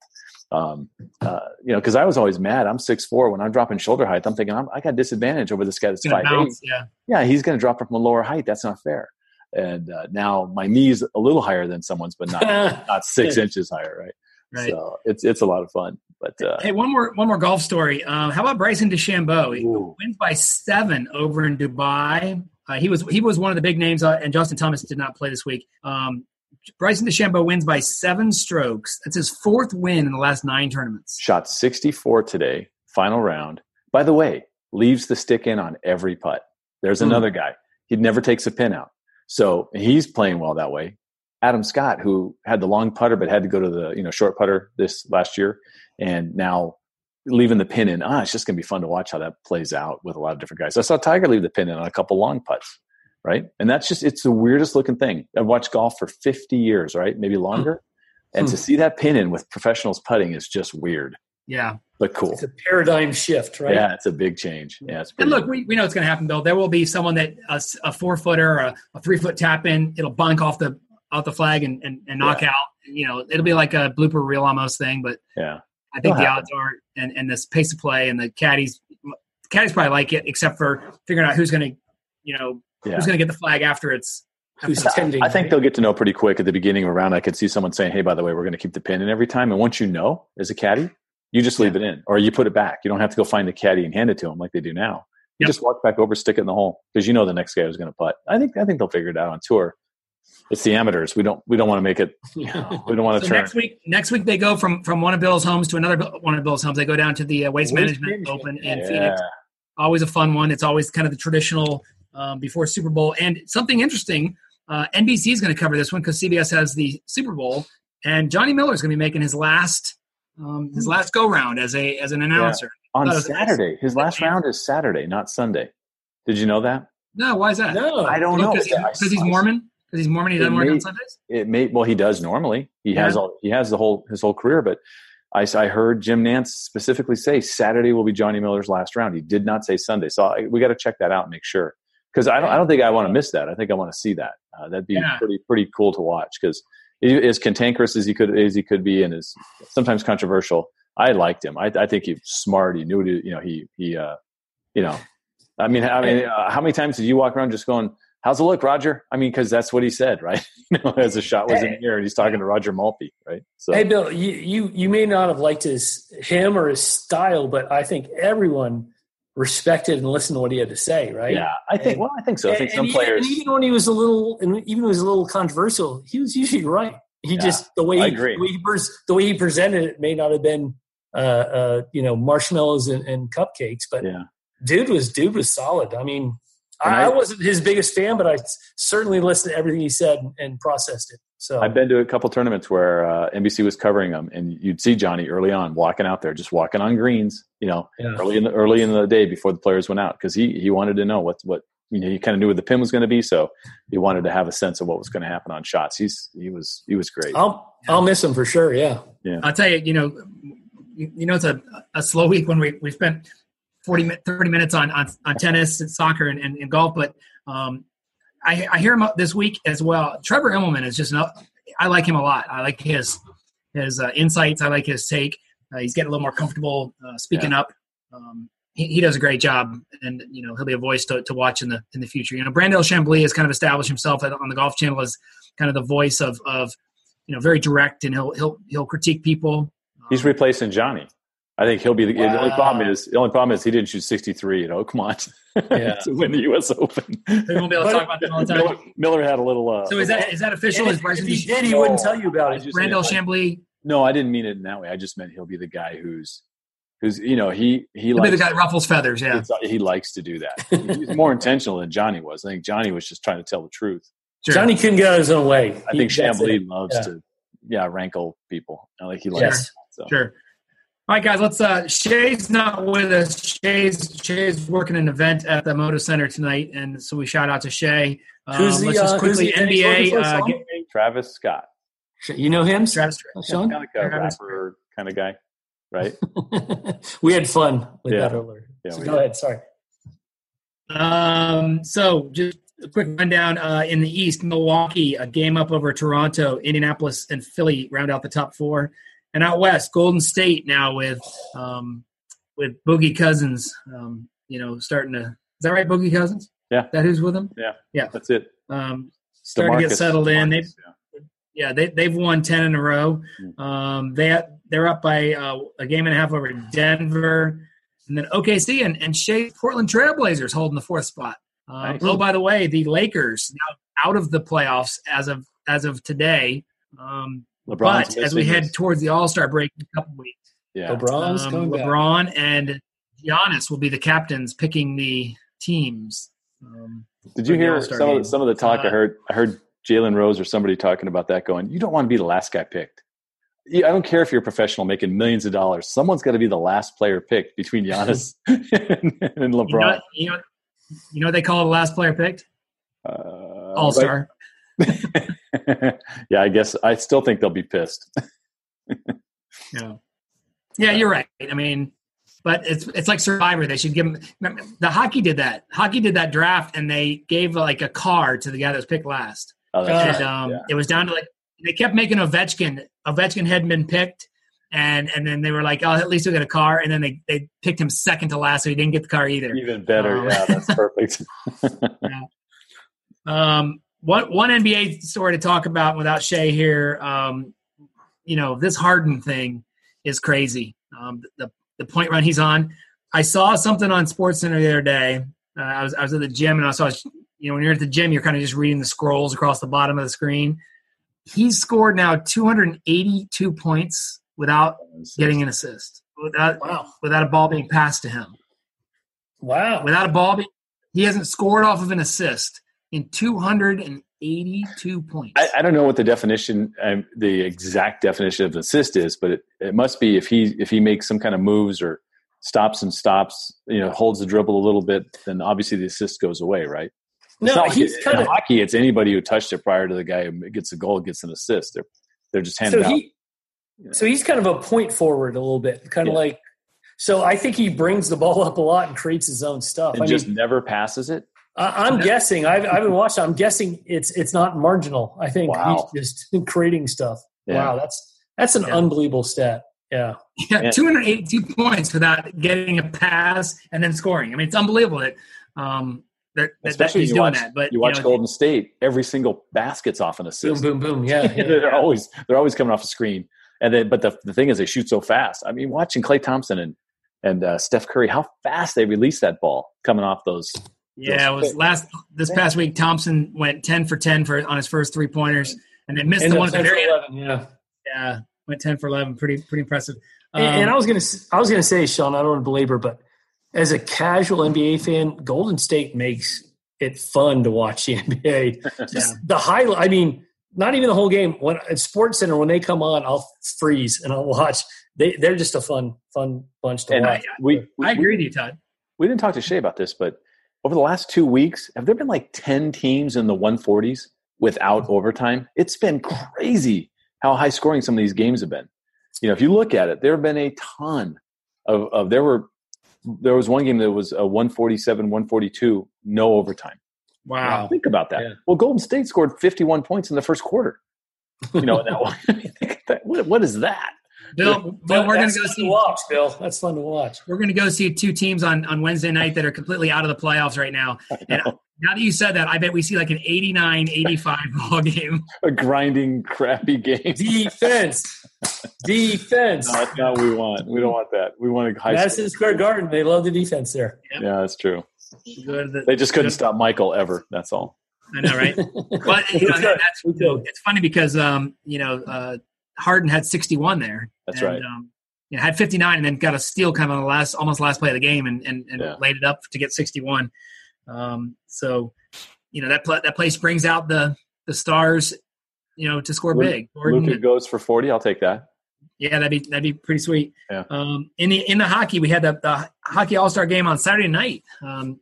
C: Um, uh, you know, because I was always mad. I'm six four. When I'm dropping shoulder height, I'm thinking I'm, i got disadvantage over this guy that's five eight.
B: Yeah,
C: yeah, he's going to drop from a lower height. That's not fair and uh, now my knee's a little higher than someone's, but not not six inches higher, right? Right. So it's it's a lot of fun. But uh,
B: hey, one more one more golf story. Um, how about Bryson DeChambeau? He ooh. wins by seven over in Dubai. Uh, he was he was one of the big names, uh, and Justin Thomas did not play this week. Um, Bryson DeChambeau wins by seven strokes. That's his fourth win in the last nine tournaments.
C: Shot 64 today, final round. By the way, leaves the stick in on every putt. There's mm. another guy. He never takes a pin out. So he's playing well that way. Adam Scott, who had the long putter but had to go to the you know short putter this last year, and now leaving the pin in. Ah, it's just going to be fun to watch how that plays out with a lot of different guys. I saw Tiger leave the pin in on a couple long putts, right? And that's just it's the weirdest looking thing. I've watched golf for 50 years, right? Maybe hmm. longer. And hmm. to see that pin in with professionals putting is just weird.
B: Yeah.
C: But cool.
D: It's a paradigm shift, right?
C: Yeah, it's a big change. Hmm. Yeah.
B: and look, we, we know it's going to happen, Bill. There will be someone that a, a four footer, a, a three foot tap in, it'll bunk off the off the flag and, and, and knock yeah. out. You know, it'll be like a blooper reel almost thing. But
C: yeah,
B: I think it'll the happen. odds are, and, and this pace of play and the caddies, caddies probably like it, except for figuring out who's going to, you know, yeah. who's going to get the flag after it's
D: who's attending.
C: I think they'll get to know pretty quick at the beginning of a round. I could see someone saying, "Hey, by the way, we're going to keep the pin in every time." And once you know, as a caddy, you just leave yeah. it in, or you put it back. You don't have to go find the caddy and hand it to them like they do now. You yep. just walk back over, stick it in the hole because you know the next guy was going to putt. I think I think they'll figure it out on tour. It's the amateurs. We don't we don't want to make it. we don't want to so turn.
B: Next week, next week they go from from one of Bill's homes to another one of Bill's homes. They go down to the uh, Waste, Waste Management, Management Open in yeah. Phoenix. Always a fun one. It's always kind of the traditional um, before Super Bowl. And something interesting, uh, NBC is going to cover this one because CBS has the Super Bowl, and Johnny Miller is going to be making his last um, his last go round as a as an announcer
C: yeah. on Saturday. His last round is Saturday, not Sunday. Did you know that?
B: No, why is that?
C: No, I don't know.
B: Because he's, he's, Mormon. Because he's Mormon, he doesn't work on Sundays.
C: It may well he does normally. He yeah. has all he has the whole his whole career, but I, I heard Jim Nantz specifically say Saturday will be Johnny Miller's last round. He did not say Sunday, so I, we got to check that out and make sure. Because I don't, I don't think I want to miss that. I think I want to see that. Uh, that'd be yeah. pretty pretty cool to watch. Because as cantankerous as he could as he could be, and is sometimes controversial, I liked him. I, I think he's smart. He knew to, you know, he, he, uh, you know, I mean, I mean, uh, how many times did you walk around just going, how's it look, Roger? I mean, cause that's what he said, right? as the shot was in the air and he's talking to Roger Maltbie, right?
D: So, Hey, Bill, you, you, you may not have liked his, him or his style, but I think everyone respected and listened to what he had to say, right?
C: Yeah, I think, and, well, I think so. I think some
D: even,
C: players,
D: even when he was a little, and even when he was a little controversial, he was usually right. He yeah, just, the way he, the way he, the way he presented it may not have been uh, uh, you know marshmallows and, and, cupcakes. But
C: yeah.
D: dude was dude was solid. I mean, I, I, wasn't his biggest fan, but I certainly listened to everything he said and processed it. So
C: I've been to a couple tournaments where uh, NBC was covering them, and you'd see Johnny early on walking out there, just walking on greens. You know, yeah. early in the early in the day before the players went out, because he he wanted to know what what you know he kind of knew what the pin was going to be, so he wanted to have a sense of what was going to happen on shots. He's he was he was great.
D: I'll I'll miss him for sure. Yeah,
C: yeah.
B: I'll tell you, you know, you know it's a, a slow week when we, we spent 40 30 minutes on, on, on tennis and soccer and, and, and golf but um, I, I hear him this week as well. Trevor immelman is just an, i like him a lot. I like his his uh, insights. I like his take. Uh, he's getting a little more comfortable uh, speaking yeah. up. Um, he, he, does a great job and you know he'll be a voice to, to watch in the in the future. You know brandel chamblee has kind of established himself on the golf channel as kind of the voice of of you know very direct and he'll he'll he'll critique people.
C: He's replacing Johnny. I think he'll be the, wow. the, only problem is the only problem is he didn't shoot 63. You know, come on, yeah. to win the U.S. Open.
B: We won't be able to talk about that all the time.
C: Miller, Miller had a little. Uh,
B: so is that is that official?
D: If, if he did, he wouldn't tell you about it.
B: Randall Chamblee.
C: No, I didn't mean it in that way. I just meant he'll be the guy who's who's you know he he
B: he'll likes, be the guy that ruffles feathers. Yeah,
C: he likes to do that. He's more intentional than Johnny was. I think Johnny was just trying to tell the truth.
D: Sure. Johnny couldn't get out of his own way.
C: I he, think Chamblee loves yeah. to yeah rankle people. I like he likes.
B: Yes. So. Sure. All right, guys. Let's. uh Shay's not with us. Shay's Shay's working an event at the Moda Center tonight, and so we shout out to Shay. Um, who's the, let's just uh, NBA. Uh,
C: get, Travis Scott.
D: You know him,
B: Travis?
C: Sean? Kind of a rapper kind of guy, right?
D: we had fun with yeah. that earlier. Yeah, so go ahead. Sorry.
B: Um. So just a quick rundown uh, in the East: Milwaukee, a game up over Toronto, Indianapolis, and Philly round out the top four. And out west, Golden State now with um, with Boogie Cousins. Um, you know, starting to is that right, Boogie Cousins?
C: Yeah,
B: that who's with him?
C: Yeah,
B: yeah,
C: that's it.
B: Um, starting DeMarcus, to get settled DeMarcus, in. They, yeah. yeah, they they've won ten in a row. Hmm. Um, they they're up by uh, a game and a half over Denver, and then OKC and and Shea Portland Trailblazers holding the fourth spot. Um, nice. Oh, by the way, the Lakers now out of the playoffs as of as of today. Um, LeBron's but as we head towards the All Star break in a couple weeks,
C: yeah,
D: LeBron's um, coming
B: LeBron back. and Giannis will be the captains picking the teams.
C: Um, Did you hear some of, the, some of the talk? Uh, I heard I heard Jalen Rose or somebody talking about that. Going, you don't want to be the last guy picked. I don't care if you're a professional making millions of dollars. Someone's got to be the last player picked between Giannis and, and, LeBron. You
B: know, you know, you know what they call the last player picked? Uh, All star.
C: Yeah, I guess I still think they'll be pissed.
B: yeah, yeah, you're right. I mean, but it's it's like Survivor. They should give them. The hockey did that. Hockey did that draft, and they gave like a car to the guy that was picked last. Oh, and right. um, yeah. it was down to like they kept making Ovechkin. Ovechkin hadn't been picked, and and then they were like, "Oh, at least we get a car." And then they they picked him second to last, so he didn't get the car either.
C: Even better, um, yeah, that's perfect.
B: yeah. Um, one one NBA story to talk about without Shay here. Um, you know, this Harden thing is crazy. Um, the the point run he's on. I saw something on Sports Center the other day. Uh, I was I was at the gym and I saw you know when you're at the gym you're kind of just reading the scrolls across the bottom of the screen. He's scored now 282 points without getting an assist. Without wow. without a ball being passed to him.
D: Wow.
B: Without a ball being he hasn't scored off of an assist in 282 points.
C: I, I don't know what the definition, um, the exact definition of assist is, but it, it must be if he if he makes some kind of moves or stops and stops, you know, holds the dribble a little bit, then obviously the assist goes away, right? It's no, he's like kind of hockey. It's anybody who touched it prior to the guy who gets a goal gets an assist. They're they're just handing so he, out.
D: You know. So he's kind of a point forward a little bit, kind of like. So I think he brings the ball up a lot and creates his own stuff.
C: And
D: I
C: just
D: mean,
C: never passes it.
D: I, am guessing. I've, I've been watching. I'm guessing it's it's not marginal. I think wow. he's just creating stuff. Yeah. Wow, that's that's an yeah. unbelievable stat. Yeah.
B: Yeah, 282 points without getting a pass and then scoring. I mean, it's unbelievable that um that, Especially that he's doing
C: watch,
B: that. But
C: you watch you know, Golden State, every single basket's off an assist.
D: Boom, boom, boom. Yeah, yeah
C: they're always they're always coming off a screen. And then, but the the thing is, they shoot so fast. I mean, watching Klay Thompson and and uh, Steph Curry, how fast they release that ball coming off those
B: yeah, it was last this past week. Thompson went ten for ten for on his first three pointers, and then missed the one at the very end.
D: Yeah,
B: yeah, went ten for eleven. Pretty pretty impressive.
D: Um, and, and, I was gonna I was gonna say, Sean, I don't want to belabor, but as a casual NBA fan, Golden State makes it fun to watch the NBA. Just yeah. the highlight. I mean, not even the whole game. When at Sports Center, when they come on, I'll freeze and I'll watch. They they're just a fun fun bunch to and watch.
B: I, we, we, I agree with you, Todd.
C: We didn't talk to Shay about this, but over the last two weeks, have there been like 10 teams in the 140s without overtime? It's been crazy how high scoring some of these games have been. You know, if you look at it, there have been a ton of, of there were, there was one game that was a 147, 142, no overtime.
B: Wow.
C: Think about that. Yeah. Well, Golden State scored 51 points in the first quarter. You know, that, what, what is that?
B: Bill, Bill, we're going to go see.
D: watch, Bill. That's fun to watch.
B: We're going to go see two teams on on Wednesday night that are completely out of the playoffs right now. And now that you said that, I bet we see like an 89-85 ball game.
C: A grinding, crappy game.
D: Defense. defense.
C: No, that's not what we want. We don't want that. We want a high
D: Madison Square Garden. They love the defense there.
C: Yep. Yeah, that's true.
B: The,
C: they just couldn't stop Michael ever. That's all.
B: I know, right? but you know, that's it's funny because um, you know uh, Harden had 61 there.
C: That's
B: and,
C: right.
B: Um, had 59 and then got a steal kind of on the last, almost last play of the game, and and, and yeah. laid it up to get 61. Um, so, you know that pl- that place brings out the the stars, you know, to score
C: Luke,
B: big.
C: Luka goes for 40. I'll take that.
B: Yeah, that'd be that'd be pretty sweet.
C: Yeah.
B: Um, in the in the hockey, we had the, the hockey All Star game on Saturday night. Um,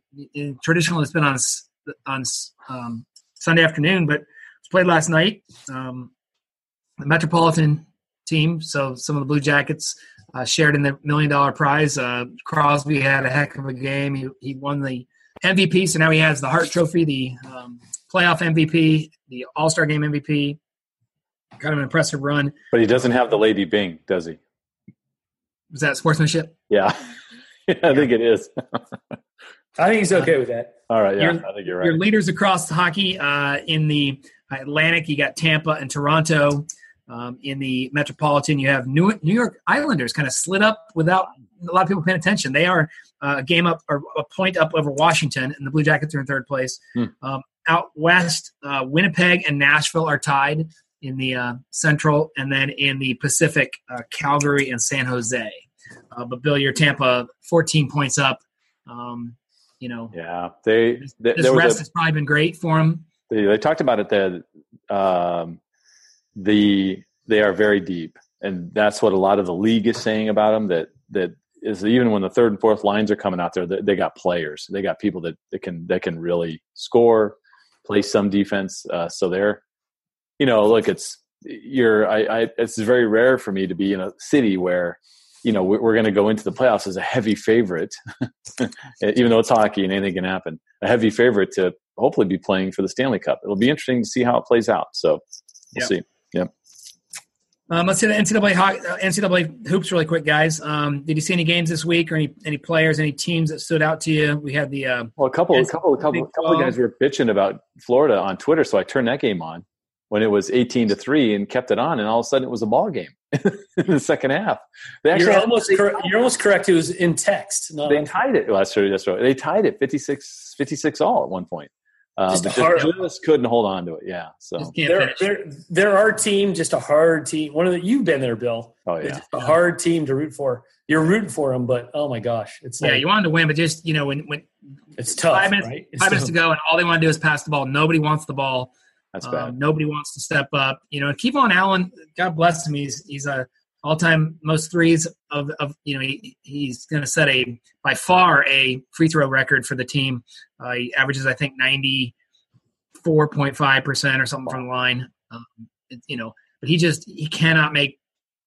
B: traditionally, it's been on on um, Sunday afternoon, but it was played last night. Um, the Metropolitan team, so some of the Blue Jackets uh, shared in the million dollar prize. Uh, Crosby had a heck of a game. He, he won the MVP, so now he has the Hart Trophy, the um, playoff MVP, the All Star Game MVP. Kind of an impressive run.
C: But he doesn't have the Lady Byng, does he?
B: Is that sportsmanship?
C: Yeah, I think it is.
D: I think he's okay with that.
C: All right, yeah, your, I think you're right.
B: Your leaders across hockey uh, in the Atlantic, you got Tampa and Toronto. Um, in the Metropolitan, you have New, New York Islanders kind of slid up without a lot of people paying attention. They are uh, a game up or a point up over Washington, and the Blue Jackets are in third place.
C: Hmm.
B: Um, out west, uh, Winnipeg and Nashville are tied in the uh, Central, and then in the Pacific, uh, Calgary and San Jose. Uh, but Bill, your Tampa, 14 points up. Um, you know,
C: yeah, they,
B: they this rest a, has probably been great for them.
C: They, they talked about it The um, the they are very deep, and that's what a lot of the league is saying about them. That that is even when the third and fourth lines are coming out there, they, they got players, they got people that, that can that can really score, play some defense. Uh, so they're, you know, look, it's you're I, I it's very rare for me to be in a city where you know we're going to go into the playoffs as a heavy favorite even though it's hockey and anything can happen a heavy favorite to hopefully be playing for the stanley cup it'll be interesting to see how it plays out so we'll yep. see yep
B: um, let's see the NCAA uh, NCAA hoops really quick, guys. Um, did you see any games this week, or any any players, any teams that stood out to you? We had the uh,
C: well, a couple, a couple, a couple, a couple of guys were bitching about Florida on Twitter, so I turned that game on when it was 18 to 3 and kept it on and all of a sudden it was a ball game in the second half
D: they actually you're almost cor- you're almost correct it was in text
C: they tied it well, that's true that's right they tied it 56 56 all at one point uh, just, hard, just couldn't hold on to it. Yeah so.
D: They're, they're, they're our team just a hard team. One of the you've been there bill.
C: Oh yeah.
D: a hard team to root for. You're rooting for them but oh my gosh it's
B: yeah like, you wanted to win but just you know when when
D: it's tough
B: five minutes,
D: right?
B: five minutes to go and all they want to do is pass the ball. Nobody wants the ball.
C: That's bad.
B: Um, nobody wants to step up. You know, KeVaughn Allen, God bless him, he's he's a all-time most threes of, of you know he, he's going to set a by far a free throw record for the team. Uh, he averages I think ninety four point five percent or something from the line. Um, it, you know, but he just he cannot make.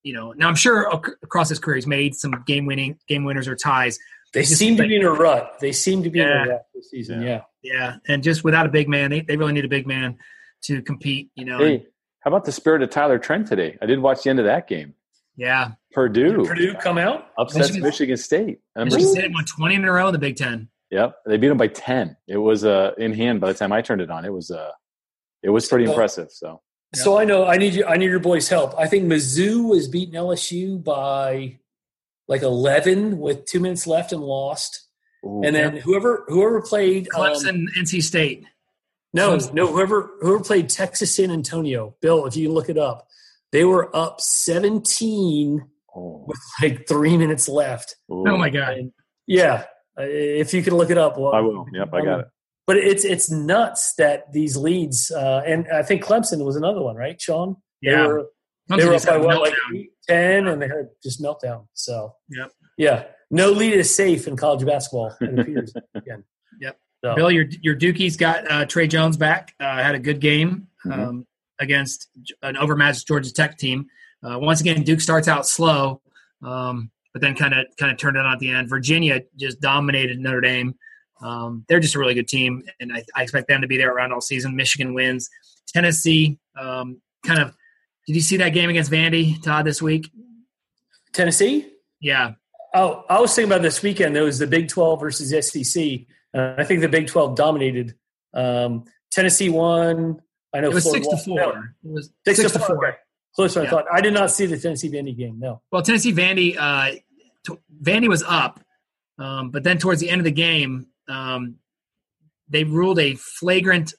B: You know, now I'm sure across his career he's made some game winning game winners or ties.
D: They seem to be in a rut. They seem to be yeah. in a rut this season. Yeah.
B: yeah, and just without a big man, they, they really need a big man to compete. You know.
C: Hey, how about the spirit of Tyler Trent today? I did watch the end of that game.
B: Yeah.
C: Purdue.
D: Did Purdue come out
C: upsets Michigan, Michigan State.
B: Michigan State won twenty in a row in the Big Ten.
C: Yep, they beat them by ten. It was uh, in hand by the time I turned it on. It was uh, it was pretty so, impressive. So.
D: So I know I need you. I need your boys' help. I think Mizzou was beating LSU by like eleven with two minutes left and lost. Ooh, and then whoever whoever played
B: Clemson, um, NC State.
D: No, no. Whoever whoever played Texas San Antonio, Bill, if you look it up, they were up seventeen oh. with like three minutes left.
B: Ooh. Oh my god!
D: And yeah, if you can look it up, well,
C: I will. Yep, I got it.
D: But it's it's nuts that these leads, uh, and I think Clemson was another one, right, Sean?
B: Yeah,
D: they were, they were up by what, like ten, and they had just meltdown. So
B: yeah,
D: yeah, no lead is safe in college basketball. It appears again.
B: So. Bill, your your Dukies got uh, Tre Jones back. Uh, had a good game mm-hmm. um, against an overmatched Georgia Tech team. Uh, once again, Duke starts out slow, um, but then kind of kind of turned it on at the end. Virginia just dominated Notre Dame. Um, they're just a really good team, and I, I, expect them to be there around all season. Michigan wins. Tennessee um, kind of. Did you see that game against Vandy, Todd, this week?
D: Tennessee.
B: Yeah.
D: Oh, I was thinking about this weekend. There was the Big Twelve versus SEC. Uh, I think the Big Twelve dominated. Um, Tennessee won. I know
B: it was six to four.
D: No,
B: It was
D: six,
B: six,
D: to
B: to
D: four. Closer than
B: Yeah.
D: I thought. I did not see the Tennessee Vandy game. No.
B: Well, Tennessee Vandy, uh, t- Vandy was up, um, but then towards the end of the game, um, they ruled a flagrant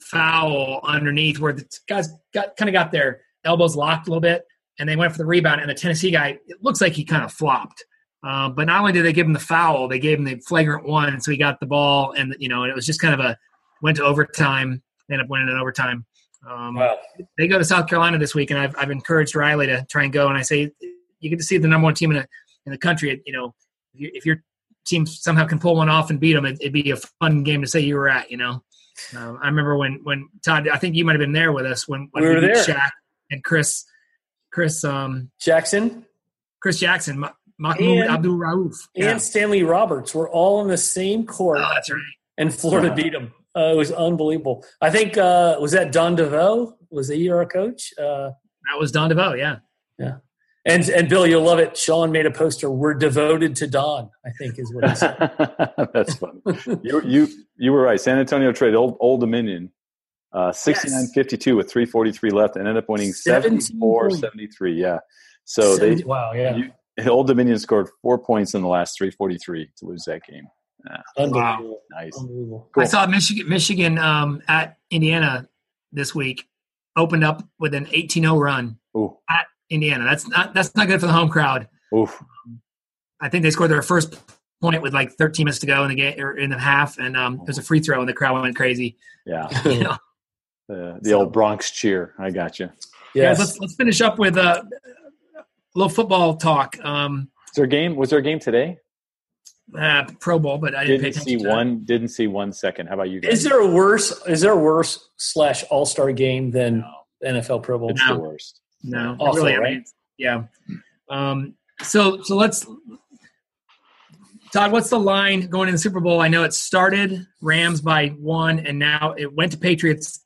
B: foul underneath where the guys got kind of got their elbows locked a little bit, and they went for the rebound. And the Tennessee guy, it looks like he kind of flopped. Um, but not only did they give him the foul, they gave him the flagrant one, so he got the ball, and you know, it was just kind of a went to overtime. They ended up winning in overtime. Um,
D: Wow.
B: they go to South Carolina this week, and I've, I've encouraged Riley to try and go. And I say, you get to see the number one team in, the in the country. You know, if, you, if your team somehow can pull one off and beat them, it, it'd be a fun game to say you were at. You know, um, I remember when when Todd, I think you might have been there with us when, when
D: We were
B: beat
D: there.
B: Shaq and Chris, Chris, um,
D: Jackson
B: Chris Jackson, Mahmoud Abdul Rauf.
D: and Stanley Roberts were all in the same court,
B: Oh, that's right.
D: and Florida beat them. Uh, it was unbelievable. I think uh, was that Don DeVoe was he our coach? Uh,
B: That was Don DeVoe. Yeah. yeah.
D: and and Bill, you'll love it. Sean made a poster. We're devoted to Don. I think is what he said.
C: That's funny. You, you you were right. San Antonio traded Old Old Dominion, uh, 69-52 with three forty three left, and ended up winning
D: 17
C: 74-73. Yeah. So they
D: wow, yeah,
C: you, Old Dominion scored four points in the last three forty three to lose that game.
D: Unbelievable,
C: Nice.
D: unbelievable.
C: Cool.
B: I saw Michigan, Michigan um, at Indiana this week opened up with an 18-0 run
C: Ooh,
B: at Indiana. That's not that's not good for the home crowd.
C: oof.
B: I think they scored their first point with like 13 minutes to go in the game or in the half, and um, it was a free throw, and the crowd went crazy.
C: Yeah.
B: You know?
C: The, the old Bronx cheer. I got you.
B: Guys,
D: Yes.
B: let's let's finish up with uh, a little football talk. Um,
C: Is there a game? Was there a game today?
B: Uh, Pro Bowl, but I didn't,
C: Didn't
B: pay
C: see
B: attention. to that.
C: one. Didn't see one second. How about you guys?
D: Is there a worse? Is there a worse slash All Star game than NFL Pro Bowl?
C: It's
B: No.
C: the worst.
B: No,
D: Awful,
B: really, I
D: right?
B: mean, yeah. Um, so so let's Todd, what's the line going in the Super Bowl? I know it started Rams by one, and now it went to Patriots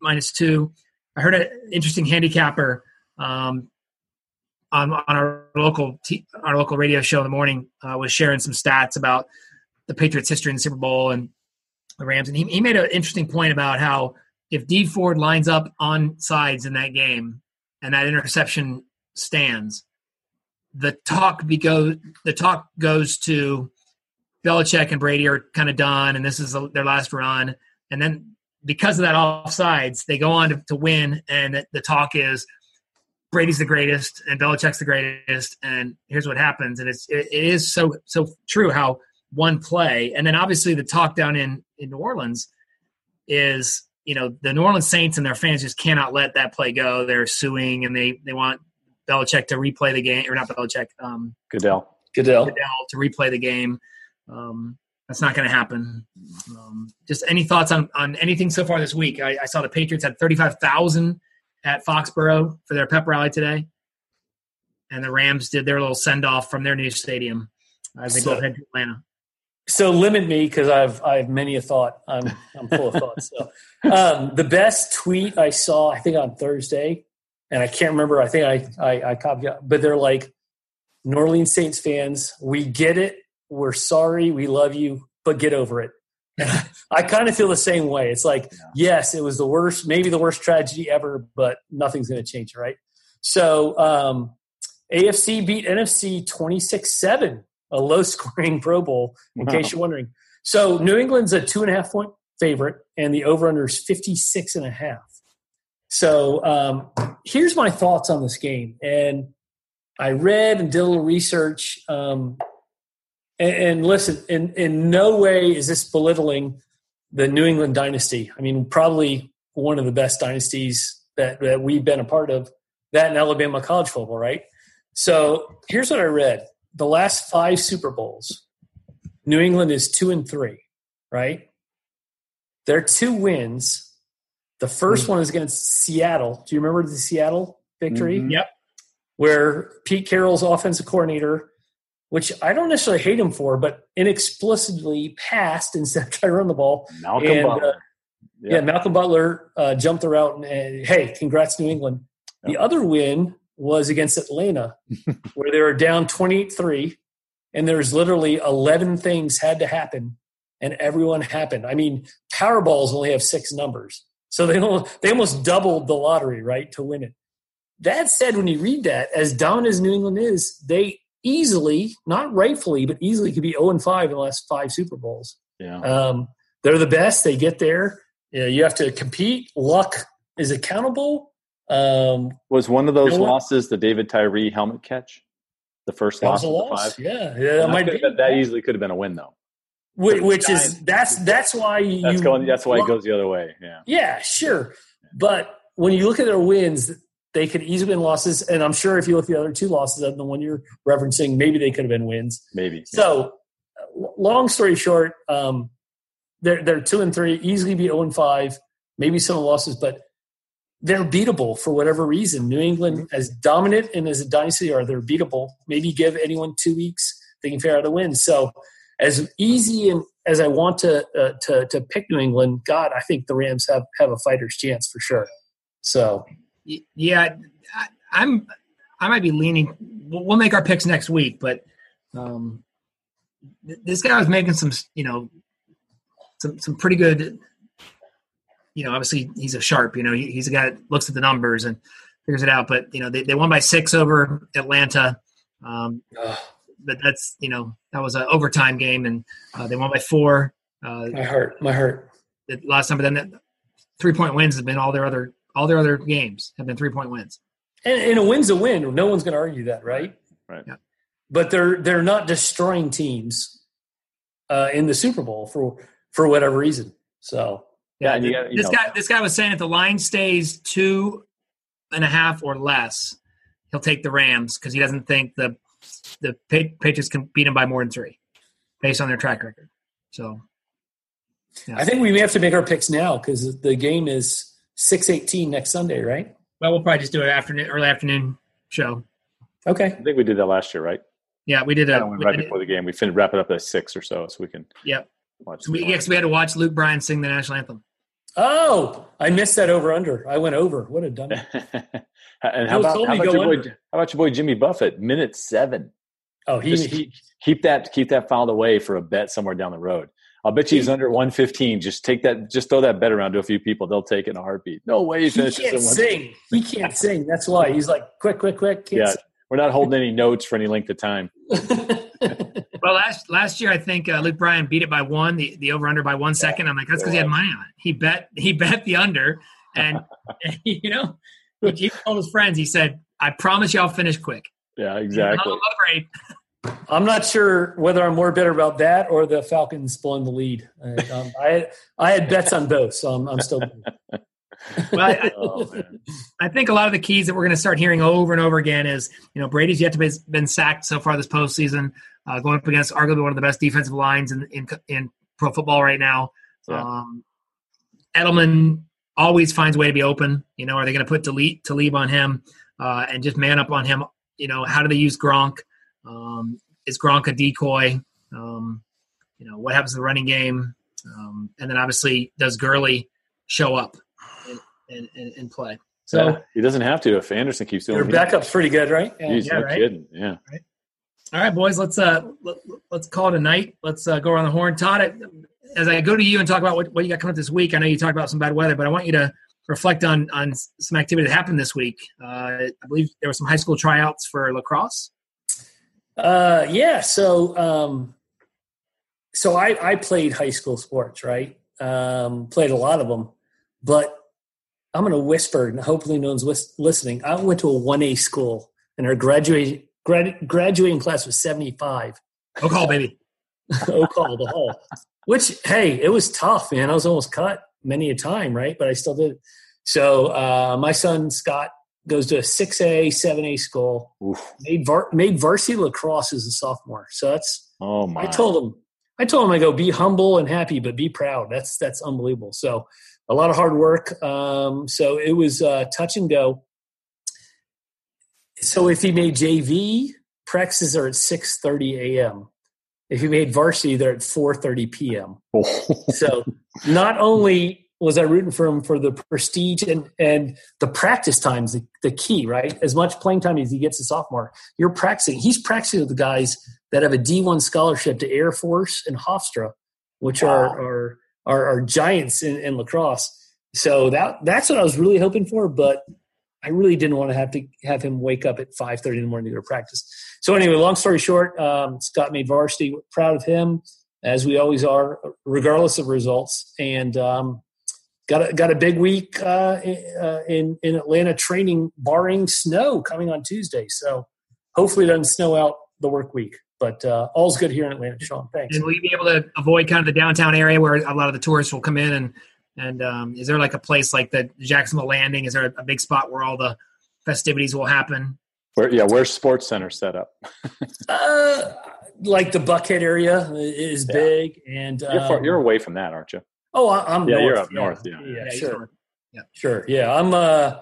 B: minus two. I heard an interesting handicapper um, on on our local t- our local radio show in the morning uh, was sharing some stats about the Patriots' history in the Super Bowl and the Rams, and he he made an interesting point about how if Dee Ford lines up on sides in that game and that interception stands, the talk go, the talk goes to Belichick and Brady are kind of done, and this is their last run. And then because of that offsides, they go on to, to win, and the talk is Brady's the greatest and Belichick's the greatest, and here's what happens. And it's it, it is so so true how one play, and then obviously the talk down in in New Orleans is you know the New Orleans Saints and their fans just cannot let that play go. They're suing and they they want Belichick to replay the game or not Belichick, um,
C: Goodell.
D: Goodell.
B: Goodell to replay the game. Um, that's not going to happen. Um, just any thoughts on on anything so far this week? I, I saw the Patriots had thirty five thousand at Foxborough for their pep rally today, and the Rams did their little send off from their new stadium as they
D: So-
B: go ahead to Atlanta.
D: So limit me because I've I have many a thought. I'm I'm full of thoughts. So um, the best tweet I saw, I think on Thursday, and I can't remember. I think I I, I copied, it, but they're like, New Orleans Saints fans, we get it. We're sorry. We love you, but get over it. I kind of feel the same way. It's like, yes, it was the worst, maybe the worst tragedy ever, but nothing's going to change, right? So um, AFC beat NFC 26 7, a low scoring Pro Bowl, in
C: Wow.
D: case you're wondering. So New England's a two and a half point favorite, and the over under is 56 and a half. So um, here's my thoughts on this game. And I read and did a little research. Um, and, and listen, in, in no way is this belittling the New England dynasty. I mean, probably one of the best dynasties that, that we've been a part of, that in Alabama college football, right? So here's what I read the last five Super Bowls, New England is two and three, right? Their two wins. The first one is against Seattle. Do you remember the Seattle victory?
C: Mhm.
B: Yep.
D: Where Pete Carroll's offensive coordinator, which I don't necessarily hate him for, but inexplicably passed instead of trying to run the ball.
C: Malcolm
D: And,
C: Butler.
D: uh, Yeah, Malcolm Butler uh, jumped the route and, and hey, congrats New England. The other win was against Atlanta, where they were down 28 3, and there's literally 11 things had to happen, and everyone happened. I mean, Powerballs only have six numbers. So they almost, they almost doubled the lottery, right, to win it. That said, when you read that, as down as New England is, they easily, not rightfully, but easily could be 0 and 5 in the last five Super Bowls.
C: Yeah.
D: Um, they're the best. They get there. You, know, you have to compete. Luck is accountable. Um,
C: was one of those you know losses the David Tyree helmet catch? The first loss,
D: loss. Yeah, yeah, that,
C: might been, that easily could have been a win though.
D: Which, which is that's that's why you
C: that's going that's why it goes the other way. Yeah.
D: Yeah, sure. But when you look at their wins, they could easily been losses, and I'm sure if you look at the other two losses and the one you're referencing, maybe they could have been wins.
C: Maybe.
D: So, long story short, um, they're they're two and three, easily be zero and five, maybe some losses, but they're beatable for whatever reason. New England, mm-hmm. as dominant and as a dynasty are, they're beatable. Maybe give anyone two weeks, they can figure out a win. So, as easy and as I want to uh, to to pick New England, God, I think the Rams have have a fighter's chance for sure. So,
B: yeah, I, am I might be leaning. We'll make our picks next week, but um, this guy was making some, you know, some some pretty good. You know, obviously he's a sharp. You know, he's a guy that looks at the numbers and figures it out. But you know, they, they won by six over Atlanta. Um, but that's you know that was an overtime game, and uh, they won by four.
D: Uh, my heart, my heart.
B: The last time, but then that three point wins have been all their other all their other games have been three point wins.
D: And, and a win's a win. No one's going to argue that, right?
C: Right. Yeah.
D: But they're they're not destroying teams uh, in the Super Bowl for for whatever reason. So
B: yeah, you got, you this know. guy this guy was saying if the line stays two and a half or less, he'll take the Rams because he doesn't think the the Patriots can beat him by more than three, based on their track record. So,
D: yeah. I think we may have to make our picks now because the game is six eighteen next Sunday, right?
B: Well, we'll probably just do an afternoon, early afternoon show.
D: Okay.
C: I think we did that last year, right?
B: Yeah, we did. that
C: we right before the game, we finished wrap it up at six or so, so we can.
B: Yep. Watch so we, yes, we had to watch Luke Bryan sing the national anthem.
D: Oh, I missed that over under. I went over. What a dummy.
C: and how about, how about, your boy, how about your boy Jimmy Buffett? Minute seven.
D: Oh, he, he
C: keep that keep that filed away for a bet somewhere down the road. I'll bet you he's under 115. Just take that, just throw that bet around to a few people. They'll take it in a heartbeat. No way
D: he can't sing. He can't sing. That's why he's like, quick, quick, quick.
C: yeah, sing. we're not holding any notes for any length of time.
B: well, last last year I think uh, Luke Bryan beat it by one, the, the over under by one second. I'm like, that's because he had money on it. He bet he bet the under, and, and you know, he told his friends. He said, "I promise you, I'll finish quick."
C: Yeah, exactly.
D: I'm not sure whether I'm more bitter about that or the Falcons blowing the lead. Um, I had, I had bets on both, so I'm, I'm still.
B: well, I, oh, I, think a lot of the keys that we're going to start hearing over and over again is, you know, Brady's yet to be been sacked so far this postseason, uh, going up against arguably one of the best defensive lines in in, in pro football right now. Yeah. Um, Edelman always finds a way to be open. You know, are they going to put delete Talib on him uh, and just man up on him? You know, how do they use Gronk? Um, is Gronk a decoy? Um, you know, what happens to the running game? Um, and then obviously, does Gurley show up and, and, and play?
C: So yeah, he doesn't have to if Anderson keeps doing.
D: Your backup's pretty good, right?
C: Yeah, Jeez, yeah no right? kidding. Yeah.
B: Right. All right, boys. Let's uh let, us call it a night. Let's uh, go around the horn. Todd, as I go to you and talk about what, what you got coming up this week, I know you talked about some bad weather, but I want you to reflect on on some activity that happened this week. Uh, I believe there were some high school tryouts for lacrosse.
D: Uh, yeah. So, um, so I, I played high school sports, right? Um, played a lot of them, but I'm going to whisper, and hopefully no one's listening. I went to a 1A school, and our graduating grad, graduating class was 75.
B: Oh, call, baby.
D: oh, call the whole. Which, hey, it was tough, man. I was almost cut many a time, right? But I still did. So uh, my son Scott goes to a 6A, 7A school. Oof. Made, var- made varsity lacrosse as a sophomore. So that's,
C: oh my.
D: I told him, I told him, I go, be humble and happy, but be proud. That's, that's unbelievable. So a lot of hard work. Um, so it was uh, touch and go. So if he made JV, practices are at 6.30 a.m. If he made varsity, they're at 4.30 p.m. so not only was I rooting for him for the prestige and and the practice times the, the key right? As much playing time as he gets a sophomore you're practicing he's practicing with the guys that have a D1 scholarship to Air Force and Hofstra which wow. are, are are are giants in, in lacrosse. So that that's what I was really hoping for but I really didn't want to have to have him wake up at 5:30 in the morning to go to practice. So anyway long story short um, Scott made varsity proud of him as we always are regardless of results. And um, got a, got a big week uh, uh, in in Atlanta training, barring snow coming on Tuesday. So hopefully it doesn't snow out the work week. But uh, all's good here in Atlanta, Sean. Thanks.
B: And will you be able to avoid kind of the downtown area where a lot of the tourists will come in? And and um, is there like a place like the Jacksonville Landing? Is there a, a big spot where all the festivities will happen?
C: Where yeah, where's Sports Center set up?
D: uh, like the Buckhead area is yeah. big, and
C: you're, far, you're um, away from that, aren't you?
D: Oh, I'm
C: yeah,
D: north.
C: you're up north. Yeah,
D: yeah, yeah sure. Yeah, sure. Yeah, I'm uh,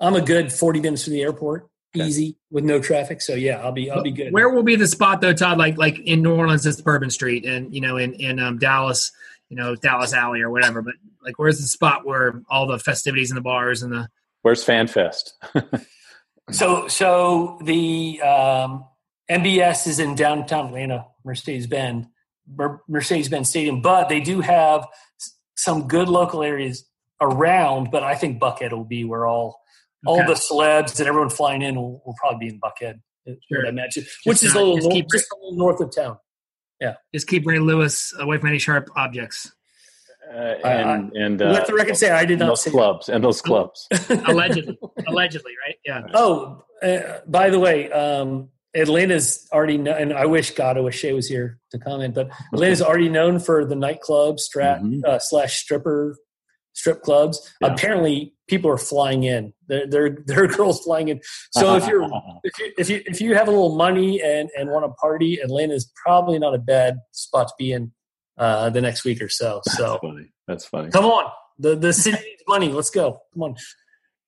D: I'm a good 40 minutes from the airport, okay. easy with no traffic. So yeah, I'll be I'll be good.
B: Where will be the spot though, Todd? Like like in New Orleans, it's Bourbon Street, and you know in in um, Dallas, you know Dallas Alley or whatever. But like, where's the spot where all the festivities and the bars and the
C: Where's FanFest?
D: so so the um, MBS is in downtown Atlanta, Mercedes Benz. Mercedes Benz Stadium, but they do have some good local areas around. But I think Buckhead will be where all all the celebs and everyone flying in will, will probably be in Buckhead. Sure. I imagine, which is a little, north, just a little north of town. Yeah,
B: just keep Ray Lewis away from any sharp objects.
C: Uh, and and uh,
D: let the record say I did not
C: those clubs and those clubs.
B: allegedly, allegedly, right? Yeah.
D: Oh, uh, by the way, um, Atlanta's already known, and I wish God, I wish Shay was here to comment, but Atlanta's already known for the nightclub strat mm-hmm. uh, slash stripper strip clubs. Yeah. Apparently, people are flying in. There, there, there are girls flying in. So if you're if you if you if you have a little money and and want to party, Atlanta is probably not a bad spot to be in uh, the next week or so. So
C: That's funny. That's funny.
D: Come on, the the city needs money. Let's go. Come on.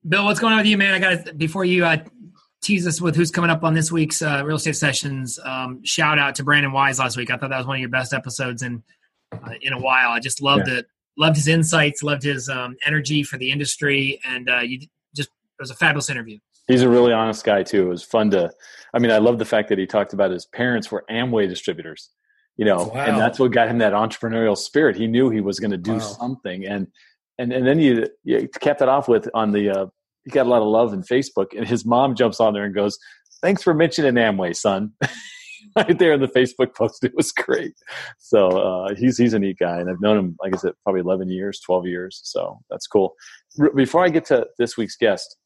B: Bill, what's going on with you, man? I got before you uh, tease us with who's coming up on this week's uh, real estate sessions. Um, shout out to Brandon Wise last week. I thought that was one of your best episodes in uh, in a while. I just loved yeah. it. Loved his insights. Loved his um, energy for the industry, and uh, you just it was a fabulous interview.
C: He's a really honest guy too. It was fun to. I mean, I love the fact that he talked about his parents were Amway distributors. You know, wow. and that's what got him that entrepreneurial spirit. He knew he was going to do wow. something, and and and then you, you kept it off with on the uh, he got a lot of love in Facebook, and his mom jumps on there and goes, "Thanks for mentioning Amway, son." right there in the Facebook post, it was great. So uh, he's he's a neat guy, and I've known him, like I said, probably eleven years, twelve years. So that's cool. before I get to this week's guest,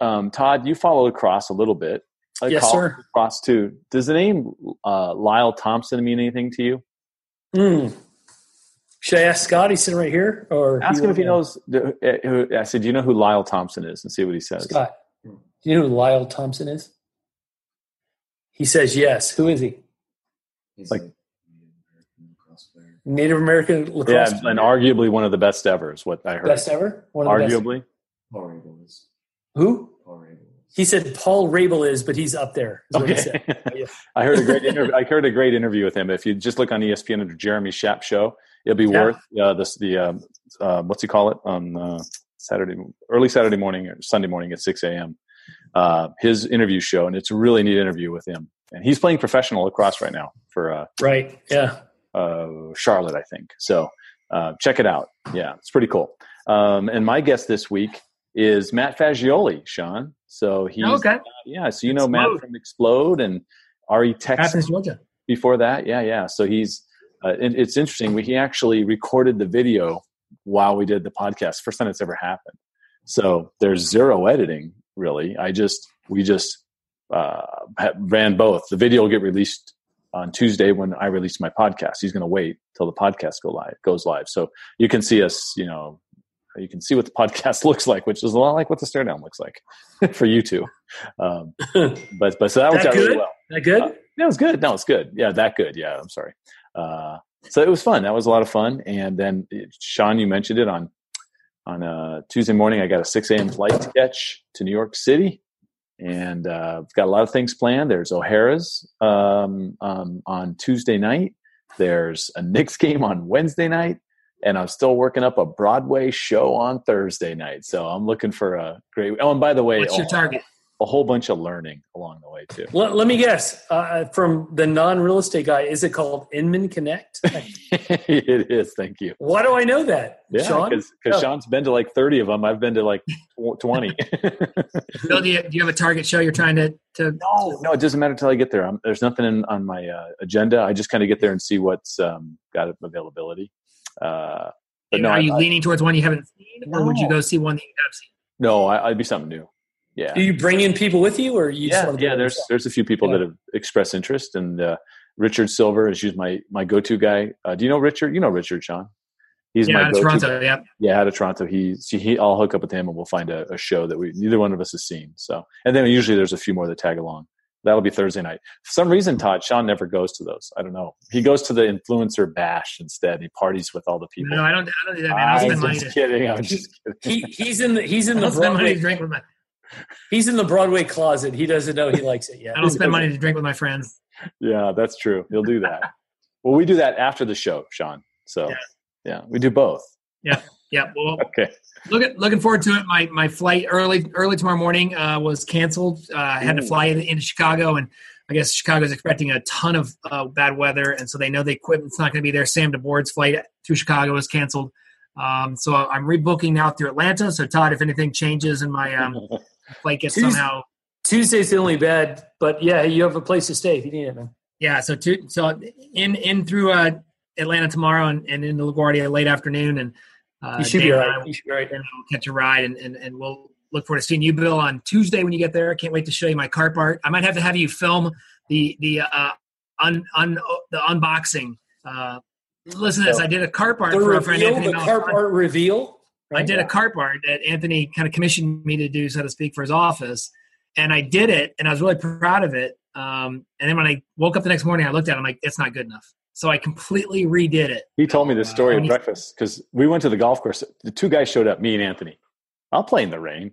C: um, Todd, you follow lacrosse a little bit.
D: I yes, sir.
C: Lacrosse too. Does the name uh, Lyle Thompson mean anything to you?
D: Hmm. Should I ask Scott? He's sitting right here, or
C: ask him if he knows. Eh, I said, "Do you know who Lyle Thompson is?" And see what he says.
D: Scott, do you know who Lyle Thompson is? He says yes. Who is he?
C: He's like
D: Native American lacrosse.
C: Yeah, and arguably one of the best ever is what I heard.
D: Best ever.
C: One of arguably.
D: Paul Rabil is. Who? Paul Rabil. He said Paul Rabil is, but he's up there.
C: Okay. I heard a great interview. I heard a great interview with him. If you just look on ESPN under Jeremy Schaap show, it'll be yeah. worth uh, this the uh, uh, what's he call it on uh, Saturday early Saturday morning or Sunday morning at six a.m. Uh, his interview show, and it's a really neat interview with him. And he's playing professional lacrosse right now for uh,
D: right, yeah,
C: Charlotte, I think. So check it out. Yeah, it's pretty cool. Um, and my guest this week is Matt Fagioli, Sean. So he's
B: okay.
C: yeah. So you know Explode. Matt from Explode and RE Texas. Before that, yeah, yeah. So he's uh, it, it's interesting. We he actually recorded the video while we did the podcast. First time it's ever happened. So there's zero editing really. I just we just uh, ran both. The video will get released on Tuesday when I release my podcast. He's going to wait till the podcast go live goes live, so you can see us. You know, you can see what the podcast looks like, which is a lot like what the stare down looks like for you two. Um, but but so that,
D: that
C: worked
D: out
C: really well.
D: That good? Uh,
C: yeah, it was good. No, it's good. Yeah, that good. Yeah, I'm sorry. Uh, so it was fun. That was a lot of fun. And then Sean, you mentioned it on on uh, Tuesday morning. I got a 6 a.m. flight to catch to New York City, and uh, I've got a lot of things planned. There's O'Hara's um, um, on Tuesday night. There's a Knicks game on Wednesday night. and I'm still working up a Broadway show on Thursday night. So I'm looking for a great. Oh, and by the way,
B: what's your target?
C: A whole bunch of learning along the way too.
D: Let, let me guess. Uh, from the non-real estate guy, is it called Inman Connect?
C: it is. Thank you.
D: Why do I know that,
C: yeah,
D: Sean?
C: Because oh. Sean's been to like 30 of them. I've been to like 20.
B: Bill, do you, do you have a target show you're trying to? to
C: no, no, it doesn't matter until I get there. I'm, there's nothing in, on my uh, agenda. I just kind of get there and see what's um, got availability. Uh,
B: but no, are you I, leaning towards one you haven't seen, or no. would you go see one that you have seen?
C: No, I, would be something new. Yeah.
D: Do you bring in people with you, or you?
C: Yeah, yeah. There's yourself? there's a few people yeah. that have expressed interest, and uh, Richard Silver is usually my my go to guy. Uh, do you know Richard? You know Richard, Sean.
B: He's yeah, my go-to Toronto. Guy. Yeah,
C: yeah, out of Toronto. He, he I'll hook up with him, and we'll find a, a show that we neither one of us has seen. So, and then usually there's a few more that tag along that'll be Thursday night. For some reason, Todd Sean never goes to those. I don't know. He goes to the influencer bash instead. He parties with all the people.
B: No, I don't. I don't do that, man. I'm
C: just
B: to,
C: kidding. I'm just
D: kidding. He, he's in the he's in the Broadway.
B: drink with my,
D: he's in the Broadway closet. He doesn't know he likes it yet.
B: I don't spend money to drink with my friends.
C: Yeah, that's true. He'll do that. well, we do that after the show, Sean. So yeah, yeah we do both.
B: Yeah. Yeah. Well,
C: okay.
B: Looking looking forward to it. My my flight early early tomorrow morning uh, was canceled. Uh, I had Ooh. to fly in into Chicago, and I guess Chicago's expecting a ton of uh, bad weather, and so they know the equipment's not going to be there. Sam DeBord's flight to Chicago was canceled, um, so I'm rebooking now through Atlanta. So Todd, if anything changes in my um, gets Tuesday, somehow
D: Tuesday's the only bad, but yeah, you have a place to stay if you need it, man.
B: Yeah, so to, so in in through uh, Atlanta tomorrow and, and into LaGuardia late afternoon, and
D: uh, you should be right. You should be right.
B: And we'll catch a ride, and, and, and we'll look forward to seeing you, Bill, on Tuesday when you get there. I can't wait to show you my carp art. I might have to have you film the the uh, un, un the unboxing. Uh, listen to this. I did a carp art
D: the
B: for
D: reveal,
B: a friend Anthony.
D: The carp art reveal.
B: I did a carp art that Anthony kind of commissioned me to do, so to speak, for his office, and I did it, and I was really proud of it. Um, and then when I woke up the next morning, I looked at it. I'm like, it's not good enough. So I completely redid it.
C: He told me this story at breakfast because we went to the golf course. The two guys showed up, me and Anthony. I'll play in the rain.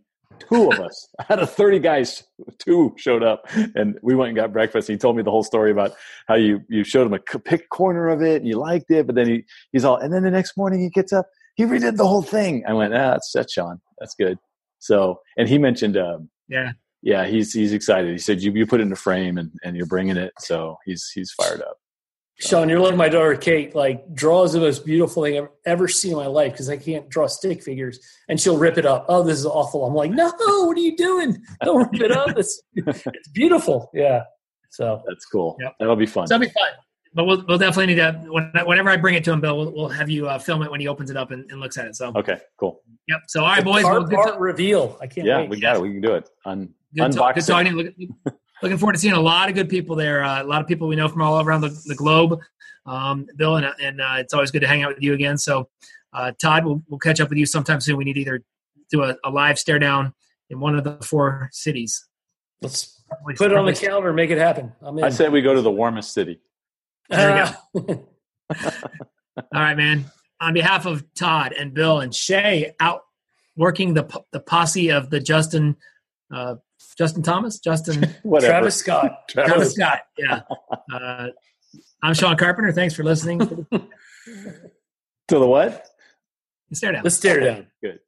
C: Two of us out of 30 guys, two showed up and we went and got breakfast. He told me the whole story about how you, you showed him a pick corner of it and you liked it, but then he, he's all, and then the next morning he gets up, he redid the whole thing. I went, ah, that's, that's Sean. That's good. So, and he mentioned, um,
B: yeah,
C: yeah, he's, he's excited. He said, you, you put it in a frame and, and you're bringing it. So he's, he's fired up.
D: Sean, you're like my daughter Kate. Like draws the most beautiful thing I've ever seen in my life because I can't draw stick figures, and she'll rip it up. Oh, this is awful. I'm like, no, what are you doing? Don't rip it up. It's it's beautiful. Yeah. So
C: that's cool. Yep. That'll be fun.
B: That'll be fun. But we'll, we'll definitely need to whenever I bring it to him, Bill. We'll, we'll have you uh, film it when he opens it up and, and, looks at it. So
C: okay, cool.
B: Yep. So all right, boys.
D: Art, art reveal. I can't.
C: Yeah,
D: wait.
C: we got it. We can do it. Un-
B: good
C: unboxing. Talk,
B: good talking. Look, looking forward to seeing a lot of good people there. Uh, a lot of people we know from all around the, the globe um, Bill, and, and uh, it's always good to hang out with you again. So, uh, Todd, we'll, we'll catch up with you sometime soon. We need to either do a, a live stare down in one of the four cities.
D: Let's put it on the calendar and make it happen.
C: i say we go to the warmest city.
B: There we go. All right, man. On behalf of Todd and Bill and Shay, out working the the posse of the Justin uh, Justin Thomas, Justin
D: Travis Scott,
B: Travis, Travis Scott. Yeah. Uh, I'm Sean Carpenter. Thanks for listening.
C: to the what?
B: The stare down.
D: The stare down.
C: Good.